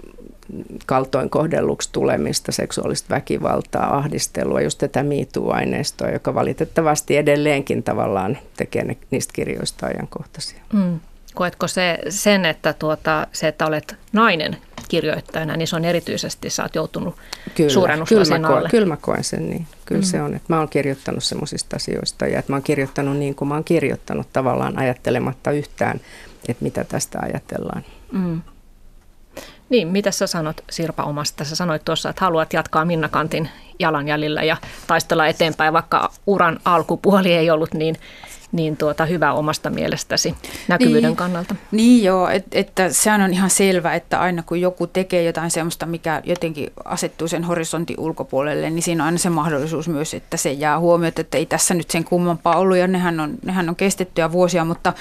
kaltoin kohdelluksi tulemista, seksuaalista väkivaltaa, ahdistelua, just tätä miituu-aineistoa, joka valitettavasti edelleenkin tavallaan tekee ne, niistä kirjoista ajankohtaisia. Mm. Koetko se sen, että tuota, se, että olet nainen kirjoittajana, niin se on erityisesti, sä oot joutunut kyllä, suurennuslasin alle? Kyllä mä koen sen niin. Kyllä mm. se on, että mä oon kirjoittanut semmoisista asioista ja että mä oon kirjoittanut niin kuin mä oon kirjoittanut tavallaan ajattelematta yhtään, että mitä tästä ajatellaan. Mm. Niin, mitä sä sanot Sirpa omasta? Sä sanoit tuossa, että haluat jatkaa Minna Kantin jalanjäljillä ja taistella eteenpäin, vaikka uran alkupuoli ei ollut niin, niin tuota, hyvä omasta mielestäsi näkyvyyden niin, kannalta. Niin joo, et, että sehän on ihan selvä, että aina kun joku tekee jotain sellaista, mikä jotenkin asettuu sen horisontin ulkopuolelle, niin siinä on aina se mahdollisuus myös, että se jää huomioon, että ei tässä nyt sen kummampaa ollut ja nehän on, nehän on kestettyjä vuosia, mutta,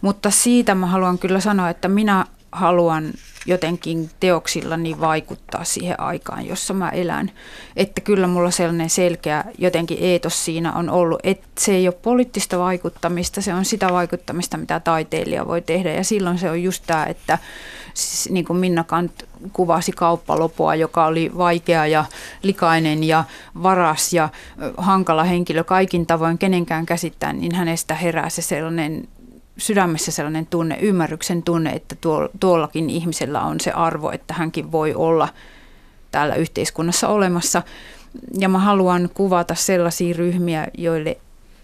mutta siitä mä haluan kyllä sanoa, että minä haluan jotenkin teoksillani vaikuttaa siihen aikaan, jossa mä elän. Että kyllä mulla sellainen selkeä jotenkin eetos siinä on ollut, että se ei ole poliittista vaikuttamista, se on sitä vaikuttamista, mitä taiteilija voi tehdä. Ja silloin se on just tämä, että siis niin kuin Minna Kant kuvasi kauppalopoa, joka oli vaikea ja likainen ja varas ja hankala henkilö kaikin tavoin kenenkään käsittäen, niin hänestä herää se sellainen sydämessä sellainen tunne, ymmärryksen tunne, että tuollakin ihmisellä on se arvo, että hänkin voi olla täällä yhteiskunnassa olemassa. Ja mä haluan kuvata sellaisia ryhmiä, joille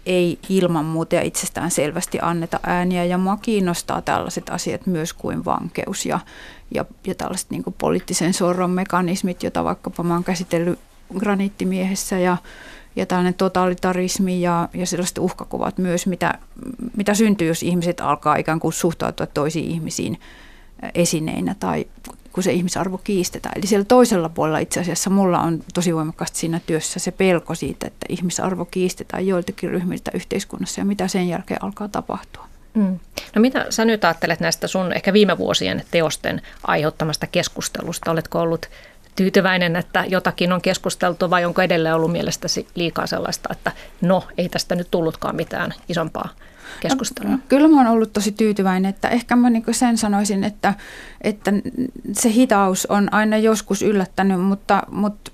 ei ilman muuta ja itsestään selvästi anneta ääniä. Ja mua kiinnostaa tällaiset asiat myös kuin vankeus ja, ja, ja tällaiset niin poliittisen sorron mekanismit, joita vaikkapa mä oon käsitellyt graniittimiehessä ja ja tällainen totalitarismi ja, ja sellaiset uhkakuvat myös, mitä, mitä syntyy, jos ihmiset alkaa ikään kuin suhtautua toisiin ihmisiin esineinä tai kun se ihmisarvo kiistetään. Eli siellä toisella puolella itse asiassa mulla on tosi voimakkaasti siinä työssä se pelko siitä, että ihmisarvo kiistetään joiltakin ryhmiltä yhteiskunnassa ja mitä sen jälkeen alkaa tapahtua. Mm. No mitä sä nyt ajattelet näistä sun ehkä viime vuosien teosten aiheuttamasta keskustelusta? Oletko ollut tyytyväinen, että jotakin on keskusteltu vai onko edelleen ollut mielestäsi liikaa sellaista, että no ei tästä nyt tullutkaan mitään isompaa keskustelua? No, kyllä mä oon ollut tosi tyytyväinen, että ehkä mä niin sen sanoisin, että, että se hitaus on aina joskus yllättänyt, mutta, mutta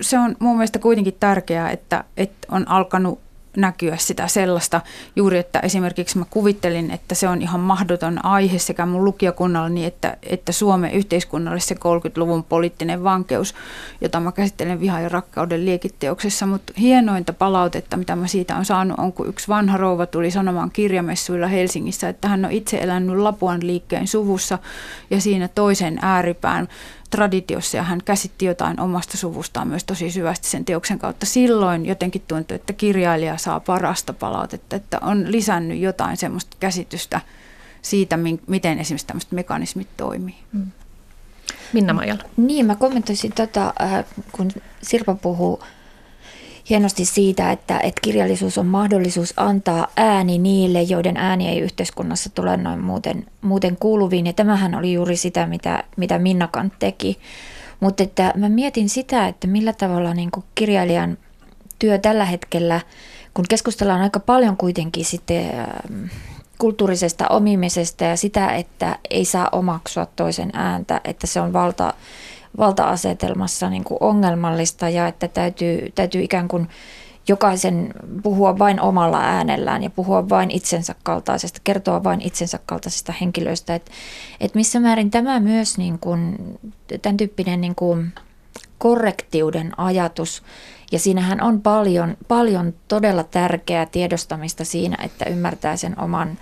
se on mun mielestä kuitenkin tärkeää, että, että on alkanut näkyä sitä sellaista juuri, että esimerkiksi mä kuvittelin, että se on ihan mahdoton aihe sekä mun lukijakunnallani että, että Suomen yhteiskunnalle se 30-luvun poliittinen vankeus, jota mä käsittelen viha ja rakkauden liekitteoksessa, mutta hienointa palautetta, mitä mä siitä on saanut, on kun yksi vanha rouva tuli sanomaan kirjamessuilla Helsingissä, että hän on itse elänyt Lapuan liikkeen suvussa ja siinä toisen ääripään traditiossa ja hän käsitti jotain omasta suvustaan myös tosi syvästi sen teoksen kautta. Silloin jotenkin tuntui, että kirjailija saa parasta palautetta, että on lisännyt jotain semmoista käsitystä siitä, miten esimerkiksi tämmöiset mekanismit toimii. Mm. Minna Majala. Niin, mä kommentoisin tota, äh, kun Sirpa puhuu hienosti siitä, että, että kirjallisuus on mahdollisuus antaa ääni niille, joiden ääni ei yhteiskunnassa tule noin muuten, muuten kuuluviin. Ja tämähän oli juuri sitä, mitä, mitä Minnakan teki. Mutta että mä mietin sitä, että millä tavalla niin kuin kirjailijan työ tällä hetkellä, kun keskustellaan aika paljon kuitenkin sitten ähm, kulttuurisesta omimisesta ja sitä, että ei saa omaksua toisen ääntä, että se on valta, valta-asetelmassa niin kuin ongelmallista ja että täytyy, täytyy ikään kuin jokaisen puhua vain omalla äänellään ja puhua vain itsensä kaltaisesta, kertoa vain itsensä kaltaisista henkilöistä. Että et missä määrin tämä myös niin kuin, tämän tyyppinen niin kuin korrektiuden ajatus, ja siinähän on paljon, paljon todella tärkeää tiedostamista siinä, että ymmärtää sen oman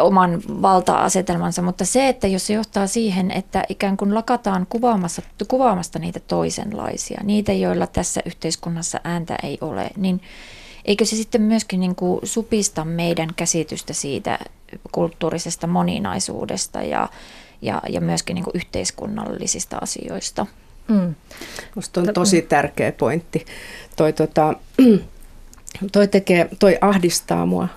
oman valta-asetelmansa, mutta se, että jos se johtaa siihen, että ikään kuin lakataan kuvaamassa, kuvaamasta niitä toisenlaisia, niitä, joilla tässä yhteiskunnassa ääntä ei ole, niin eikö se sitten myöskin niin kuin supista meidän käsitystä siitä kulttuurisesta moninaisuudesta ja, ja, ja myöskin niin kuin yhteiskunnallisista asioista? Mm. Minusta on tosi tärkeä pointti. Toi, tota, [clears throat] toi, tekee, toi ahdistaa mua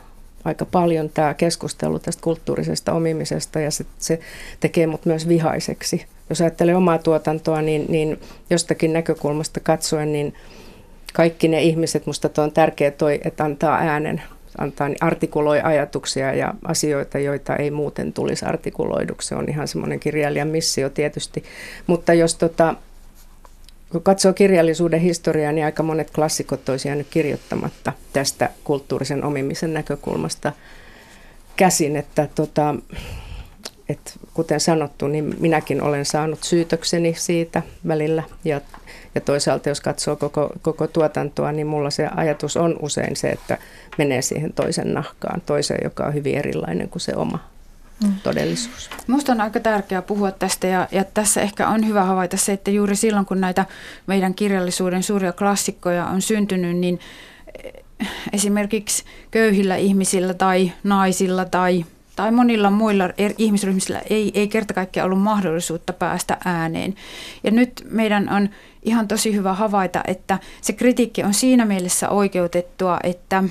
aika paljon tämä keskustelu tästä kulttuurisesta omimisesta ja se, se tekee mut myös vihaiseksi. Jos ajattelee omaa tuotantoa, niin, niin jostakin näkökulmasta katsoen, niin kaikki ne ihmiset, musta on tärkeää toi, että antaa äänen, antaa, niin artikuloi ajatuksia ja asioita, joita ei muuten tulisi artikuloiduksi. Se on ihan semmoinen kirjailijan missio tietysti. Mutta jos tota, kun katsoo kirjallisuuden historiaa, niin aika monet klassikot olisi jäänyt kirjoittamatta tästä kulttuurisen omimisen näkökulmasta käsin, että tota, et kuten sanottu, niin minäkin olen saanut syytökseni siitä välillä. Ja, ja toisaalta jos katsoo koko, koko tuotantoa, niin mulla se ajatus on usein se, että menee siihen toisen nahkaan, toiseen, joka on hyvin erilainen kuin se oma mm. todellisuus. Minusta on aika tärkeää puhua tästä ja, ja tässä ehkä on hyvä havaita se, että juuri silloin kun näitä meidän kirjallisuuden suuria klassikkoja on syntynyt, niin eh, esimerkiksi köyhillä ihmisillä tai naisilla tai tai monilla muilla er, ihmisryhmillä ei, ei kerta kaikkiaan ollut mahdollisuutta päästä ääneen. Ja nyt meidän on ihan tosi hyvä havaita, että se kritiikki on siinä mielessä oikeutettua, että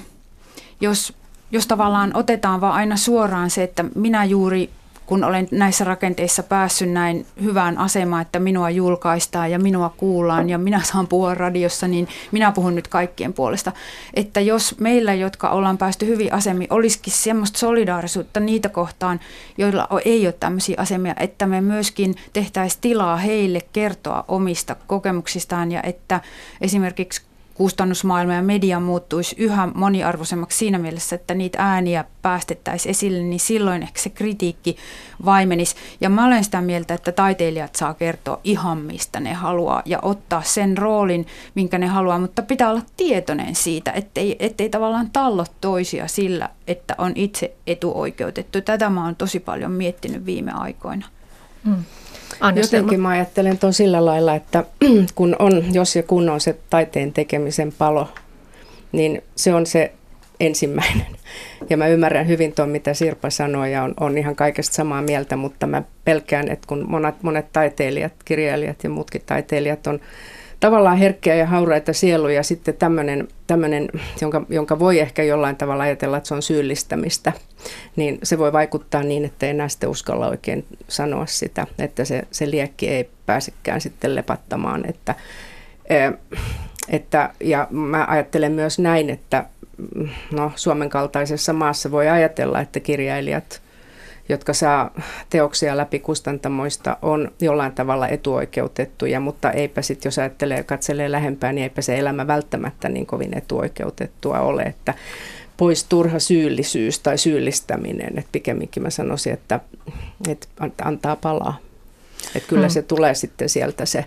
jos jos tavallaan otetaan vaan aina suoraan se, että minä juuri kun olen näissä rakenteissa päässyt näin hyvään asemaan, että minua julkaistaan ja minua kuullaan ja minä saan puhua radiossa, niin minä puhun nyt kaikkien puolesta. Että jos meillä, jotka ollaan päästy hyvin asemiin, olisikin semmoista solidaarisuutta niitä kohtaan, joilla ei ole tämmöisiä asemia, että me myöskin tehtäisiin tilaa heille kertoa omista kokemuksistaan ja että esimerkiksi kustannusmaailma ja media muuttuisi yhä moniarvoisemmaksi siinä mielessä, että niitä ääniä päästettäisiin esille, niin silloin ehkä se kritiikki vaimenisi. Ja mä olen sitä mieltä, että taiteilijat saa kertoa ihan mistä ne haluaa ja ottaa sen roolin, minkä ne haluaa, mutta pitää olla tietoinen siitä, ettei, ettei tavallaan tallo toisia sillä, että on itse etuoikeutettu. Tätä mä oon tosi paljon miettinyt viime aikoina. Mm. Anja Jotenkin mä ajattelen tuon sillä lailla, että [clears throat] kun on, jos ja kun on se taiteen tekemisen palo, niin se on se ensimmäinen. [laughs] Ja mä ymmärrän hyvin tuon, mitä Sirpa sanoi ja on, on ihan kaikesta samaa mieltä, mutta mä pelkään, että kun monet, monet taiteilijat, kirjailijat ja muutkin taiteilijat on tavallaan herkkiä ja hauraita sieluja, sitten tämmöinen, tämmöinen jonka, jonka voi ehkä jollain tavalla ajatella, että se on syyllistämistä, niin se voi vaikuttaa niin, että ei enää sitten uskalla oikein sanoa sitä, että se, se liekki ei pääsekään sitten lepattamaan, että, että, ja mä ajattelen myös näin, että no, Suomen kaltaisessa maassa voi ajatella, että kirjailijat, jotka saa teoksia läpi kustantamoista, on jollain tavalla etuoikeutettuja, mutta eipä sitten, jos ajattelee katselee lähempää, niin eipä se elämä välttämättä niin kovin etuoikeutettua ole, että pois turha syyllisyys tai syyllistäminen, että pikemminkin mä sanoisin, että, että antaa palaa. Että kyllä mm. se tulee sitten sieltä se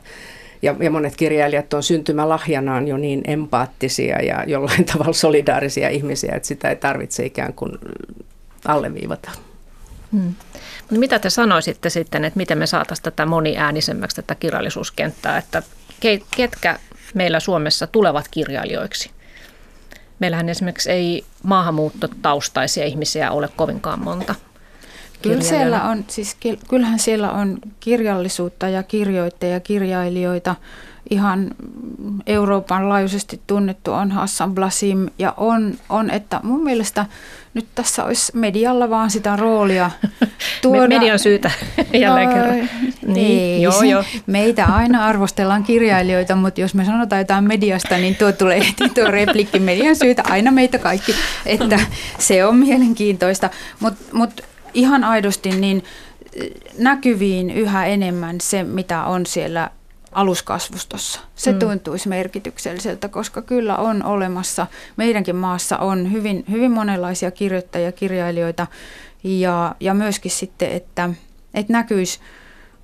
ja, ja monet kirjailijat on syntymälahjanaan jo niin empaattisia ja jollain [laughs] tavalla solidaarisia ihmisiä, että sitä ei tarvitse ikään kuin alleviivata. Hmm. Mitä te sanoisitte sitten, että miten me saataisiin tätä moniäänisemmäksi tätä kirjallisuuskenttää, että ketkä meillä Suomessa tulevat kirjailijoiksi? Meillähän esimerkiksi ei maahanmuuttotaustaisia ihmisiä ole kovinkaan monta. Kyllä siellä on, siis kyllähän siellä on kirjallisuutta ja kirjoittajia ja kirjailijoita. Ihan Euroopan laajuisesti tunnettu on Hassan Blasim ja on, on, että mun mielestä nyt tässä olisi medialla vaan sitä roolia [laughs] tuoda. Median syytä [laughs] jälleen no, kerran. Niin, ei, joo, joo. [laughs] Meitä aina arvostellaan kirjailijoita, mutta jos me sanotaan jotain mediasta, niin tuo tulee heti tuo replikki median syytä, aina meitä kaikki, että se on mielenkiintoista. Mutta mut ihan aidosti niin eh, näkyviin yhä enemmän se, mitä on siellä aluskasvustossa. Se mm. tuntuisi merkitykselliseltä, koska kyllä on olemassa, meidänkin maassa on hyvin, hyvin monenlaisia kirjoittajia, kirjailijoita ja, ja myöskin sitten, että, että näkyisi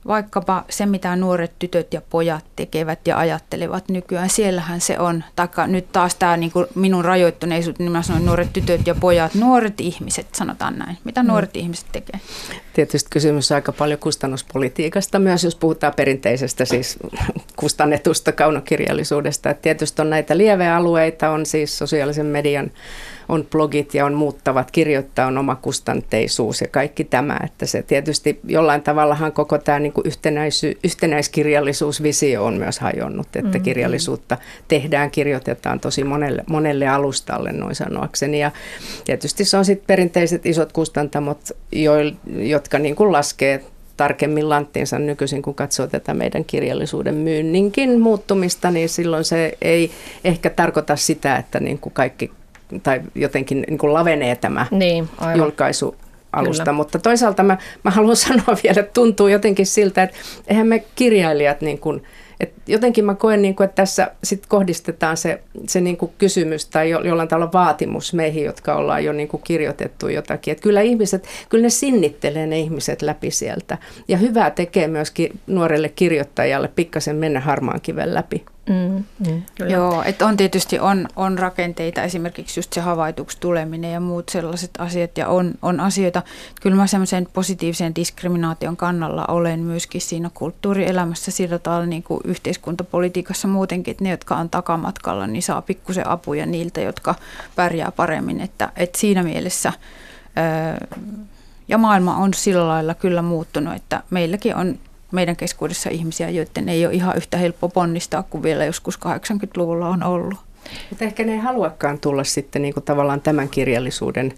vaikkapa se, mitä nuoret tytöt ja pojat tekevät ja ajattelevat nykyään, siellähän se on, taikka nyt taas tämä niin kuin minun rajoittuneisuus, niin mä sanoin nuoret tytöt ja pojat, nuoret ihmiset, sanotaan näin. Mitä mm. nuoret ihmiset tekee? Tietysti kysymys on aika paljon kustannuspolitiikasta, myös jos puhutaan perinteisestä siis kustannetusta kaunokirjallisuudesta. Et tietysti on näitä lievealueita, on siis sosiaalisen median on blogit ja on muuttavat, kirjoittaa on omakustanteisuus ja kaikki tämä, että se tietysti jollain tavallahan koko tämä niin kuin yhtenäisy, yhtenäiskirjallisuusvisio on myös hajonnut, että mm-hmm. kirjallisuutta tehdään, kirjoitetaan tosi monelle, monelle alustalle noin sanoakseni ja tietysti se on sitten perinteiset isot kustantamot, jo, jotka niin kuin laskee tarkemmin lanttiinsa nykyisin, kun katsoo tätä meidän kirjallisuuden myynninkin muuttumista, niin silloin se ei ehkä tarkoita sitä, että niin kuin kaikki tai jotenkin niin kuin lavenee tämä niin, aivan. julkaisu alusta, Kyllä. mutta toisaalta mä, mä haluan [laughs] sanoa vielä, että tuntuu jotenkin siltä, että eihän me kirjailijat niin kuin, et jotenkin mä koen, niin kuin, että tässä sit kohdistetaan se, se niin kuin kysymys tai jo, jollain tavalla vaatimus meihin, jotka ollaan jo niin kuin kirjoitettu jotakin. Et kyllä ihmiset, kyllä ne sinnittelee ne ihmiset läpi sieltä. Ja hyvää tekee myöskin nuorelle kirjoittajalle pikkasen mennä harmaan kiven läpi. Mm, mm, Joo, että on tietysti on, on rakenteita, esimerkiksi just se havaituksi tuleminen ja muut sellaiset asiat, ja on, on asioita, kyllä mä semmoisen positiivisen diskriminaation kannalla olen myöskin siinä kulttuurielämässä sillä tavalla niin kuin yhteiskuntapolitiikassa muutenkin, että ne, jotka on takamatkalla, niin saa pikkusen apuja niiltä, jotka pärjää paremmin, että, että siinä mielessä ja maailma on sillä lailla kyllä muuttunut, että meilläkin on meidän keskuudessa ihmisiä, joiden ei ole ihan yhtä helppo ponnistaa kuin vielä joskus 80-luvulla on ollut. Mutta ehkä ne ei haluakaan tulla sitten niin kuin tavallaan tämän kirjallisuuden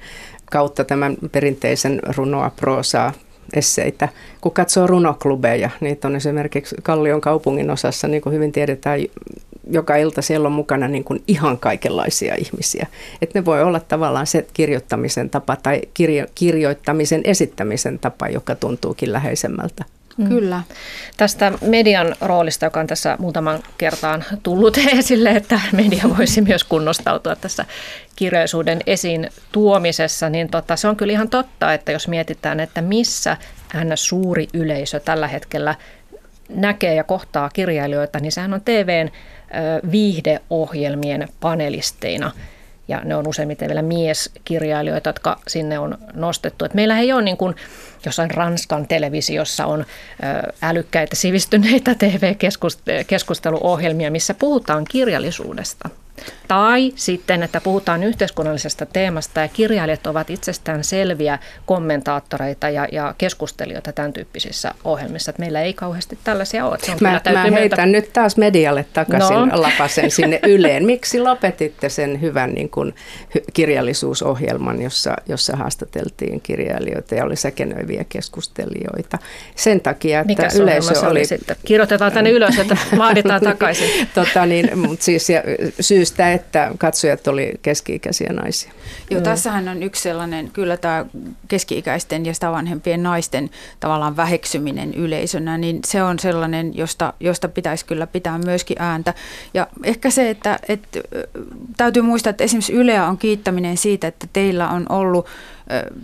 kautta tämän perinteisen runoa, proosaa, esseitä. Kun katsoo runoklubeja, niitä on esimerkiksi Kallion kaupungin osassa, niin kuin hyvin tiedetään, joka ilta siellä on mukana niin kuin ihan kaikenlaisia ihmisiä. Että ne voi olla tavallaan se kirjoittamisen tapa tai kirjo- kirjoittamisen esittämisen tapa, joka tuntuukin läheisemmältä. Mm. Kyllä. Tästä median roolista, joka on tässä muutaman kertaan tullut [laughs] esille, että media voisi myös kunnostautua tässä kirjallisuuden esiin tuomisessa, niin tota, se on kyllä ihan totta, että jos mietitään, että missä suuri yleisö tällä hetkellä näkee ja kohtaa kirjailijoita, niin sehän on TVn viihdeohjelmien panelisteina – ja ne on useimmiten vielä mieskirjailijoita, jotka sinne on nostettu. Et meillä ei ole niin kuin jossain Ranskan televisiossa on älykkäitä sivistyneitä [laughs] TV-keskusteluohjelmia, missä puhutaan kirjallisuudesta. Tai sitten, että puhutaan yhteiskunnallisesta teemasta ja kirjailijat ovat itsestään selviä kommentaattoreita ja, ja keskustelijoita tämän tyyppisissä ohjelmissa. Että meillä ei kauheasti tällaisia ole. mä, mä heitän meiltä... nyt taas medialle takaisin no. lapasen sinne Yleen. Miksi lopetitte sen hyvän niin kuin, kirjallisuusohjelman, jossa, jossa haastateltiin kirjailijoita ja oli säkenöiviä keskustelijoita? Sen takia, että Mikä yleisö oli... oli sitten? Kirjoitetaan tänne ylös, että vaaditaan takaisin. [laughs] tota niin, mutta siis syystä, että katsojat oli keski-ikäisiä naisia. Joo, tässähän on yksi sellainen, kyllä tämä keski-ikäisten ja sitä vanhempien naisten tavallaan väheksyminen yleisönä, niin se on sellainen, josta, josta pitäisi kyllä pitää myöskin ääntä. Ja ehkä se, että, että täytyy muistaa, että esimerkiksi Yleä on kiittäminen siitä, että teillä on ollut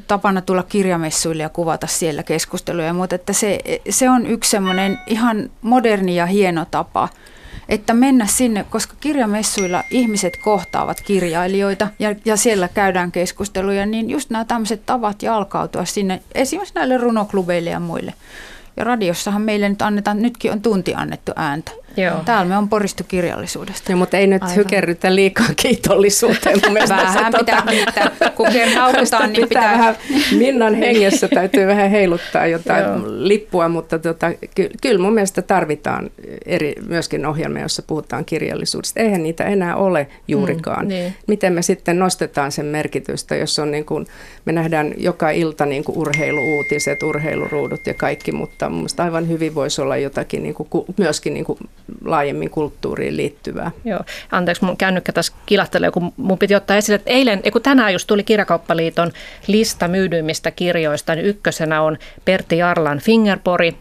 tapana tulla kirjamessuille ja kuvata siellä keskusteluja, mutta että se, se on yksi semmoinen ihan moderni ja hieno tapa – että mennä sinne, koska kirjamessuilla ihmiset kohtaavat kirjailijoita ja, ja siellä käydään keskusteluja, niin just nämä tämmöiset tavat jalkautua sinne, esimerkiksi näille runoklubeille ja muille. Ja radiossahan meille nyt annetaan, nytkin on tunti annettu ääntä. Joo. Täällä me on poristu kirjallisuudesta. Joo, mutta ei nyt Aivan. hykerrytä liikaa kiitollisuuteen. vähän pitää tota, kiittää. Kun haukutaan, niin pitää... Vähän, Minnan hengessä täytyy vähän heiluttaa jotain Joo. lippua, mutta tota, ky- kyllä mun mielestä tarvitaan eri, myöskin ohjelmia, joissa puhutaan kirjallisuudesta. Eihän niitä enää ole juurikaan. Mm, niin. Miten me sitten nostetaan sen merkitystä, jos on niin kuin, me nähdään joka ilta niin kuin urheiluuutiset, urheiluruudut ja kaikki, mutta mun aivan hyvin voisi olla jotakin niin kuin, myöskin niin kuin laajemmin kulttuuriin liittyvää. Joo, anteeksi, mun kännykkä tässä kilahtelee, kun mun piti ottaa esille, että eilen, kun tänään just tuli Kirjakauppaliiton lista myydyimmistä kirjoista, niin ykkösenä on Pertti Jarlan Fingerpori,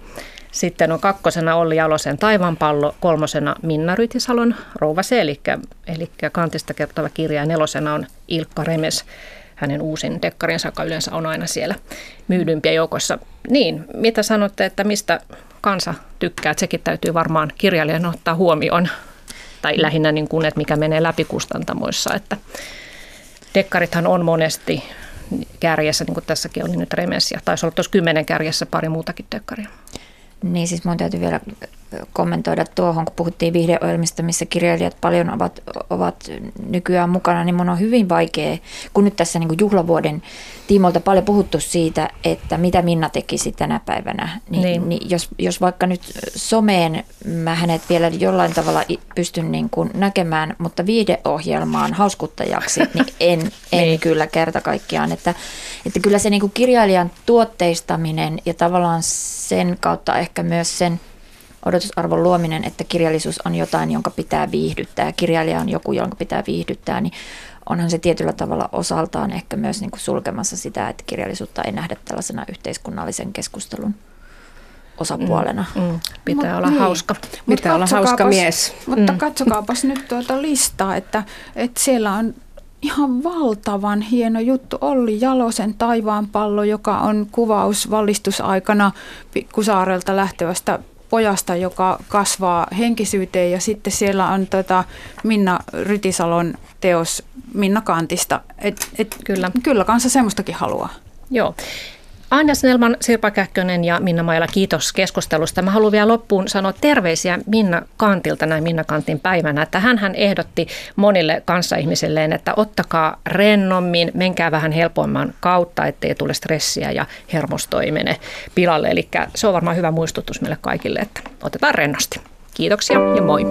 sitten on kakkosena Olli Jalosen Taivanpallo, kolmosena Minna Rytisalon se, eli, eli kantista kertova kirja, ja nelosena on Ilkka Remes, hänen uusin dekkarinsa, joka yleensä on aina siellä myydympiä joukossa. Niin, mitä sanotte, että mistä kansa tykkää, että sekin täytyy varmaan kirjailijan ottaa huomioon, tai lähinnä niin kuin, että mikä menee läpi kustantamoissa, että dekkarithan on monesti kärjessä, niin kuin tässäkin oli nyt Remes, ja taisi olla tuossa kymmenen kärjessä pari muutakin dekkaria. Niin siis mun täytyy vielä kommentoida tuohon, kun puhuttiin viihdeohjelmista, missä kirjailijat paljon ovat, ovat nykyään mukana, niin mun on hyvin vaikea, kun nyt tässä niin juhlavuoden tiimolta paljon puhuttu siitä, että mitä Minna tekisi tänä päivänä, niin, niin. niin jos, jos vaikka nyt someen mä hänet vielä jollain tavalla pystyn niin kuin näkemään, mutta viihdeohjelmaan hauskuttajaksi, [laughs] niin en, en niin. kyllä kerta kaikkiaan, että, että kyllä se niin kuin kirjailijan tuotteistaminen ja tavallaan sen kautta ehkä myös sen odotusarvon luominen, että kirjallisuus on jotain, jonka pitää viihdyttää ja kirjailija on joku, jonka pitää viihdyttää, niin onhan se tietyllä tavalla osaltaan ehkä myös niin kuin sulkemassa sitä, että kirjallisuutta ei nähdä tällaisena yhteiskunnallisen keskustelun osapuolena. Mm, mm. Pitää olla niin. hauska. Pitää olla hauska mies. Mutta mm. katsokaapas nyt tuota listaa, että, että siellä on ihan valtavan hieno juttu. Olli Jalosen Taivaanpallo, joka on kuvaus vallistusaikana Pikkusaarelta lähtevästä pojasta, joka kasvaa henkisyyteen ja sitten siellä on tota Minna Rytisalon teos Minna Kantista. Et, et, kyllä. kyllä kanssa semmoistakin haluaa. Joo. Anja Snellman, Sirpa Käkkönen ja Minna Maila, kiitos keskustelusta. Mä haluan vielä loppuun sanoa terveisiä Minna Kantilta näin Minna Kantin päivänä, että hän ehdotti monille kanssaihmisilleen, että ottakaa rennommin, menkää vähän helpomman kautta, ettei tule stressiä ja hermosto ei mene pilalle. Eli se on varmaan hyvä muistutus meille kaikille, että otetaan rennosti. Kiitoksia ja moi.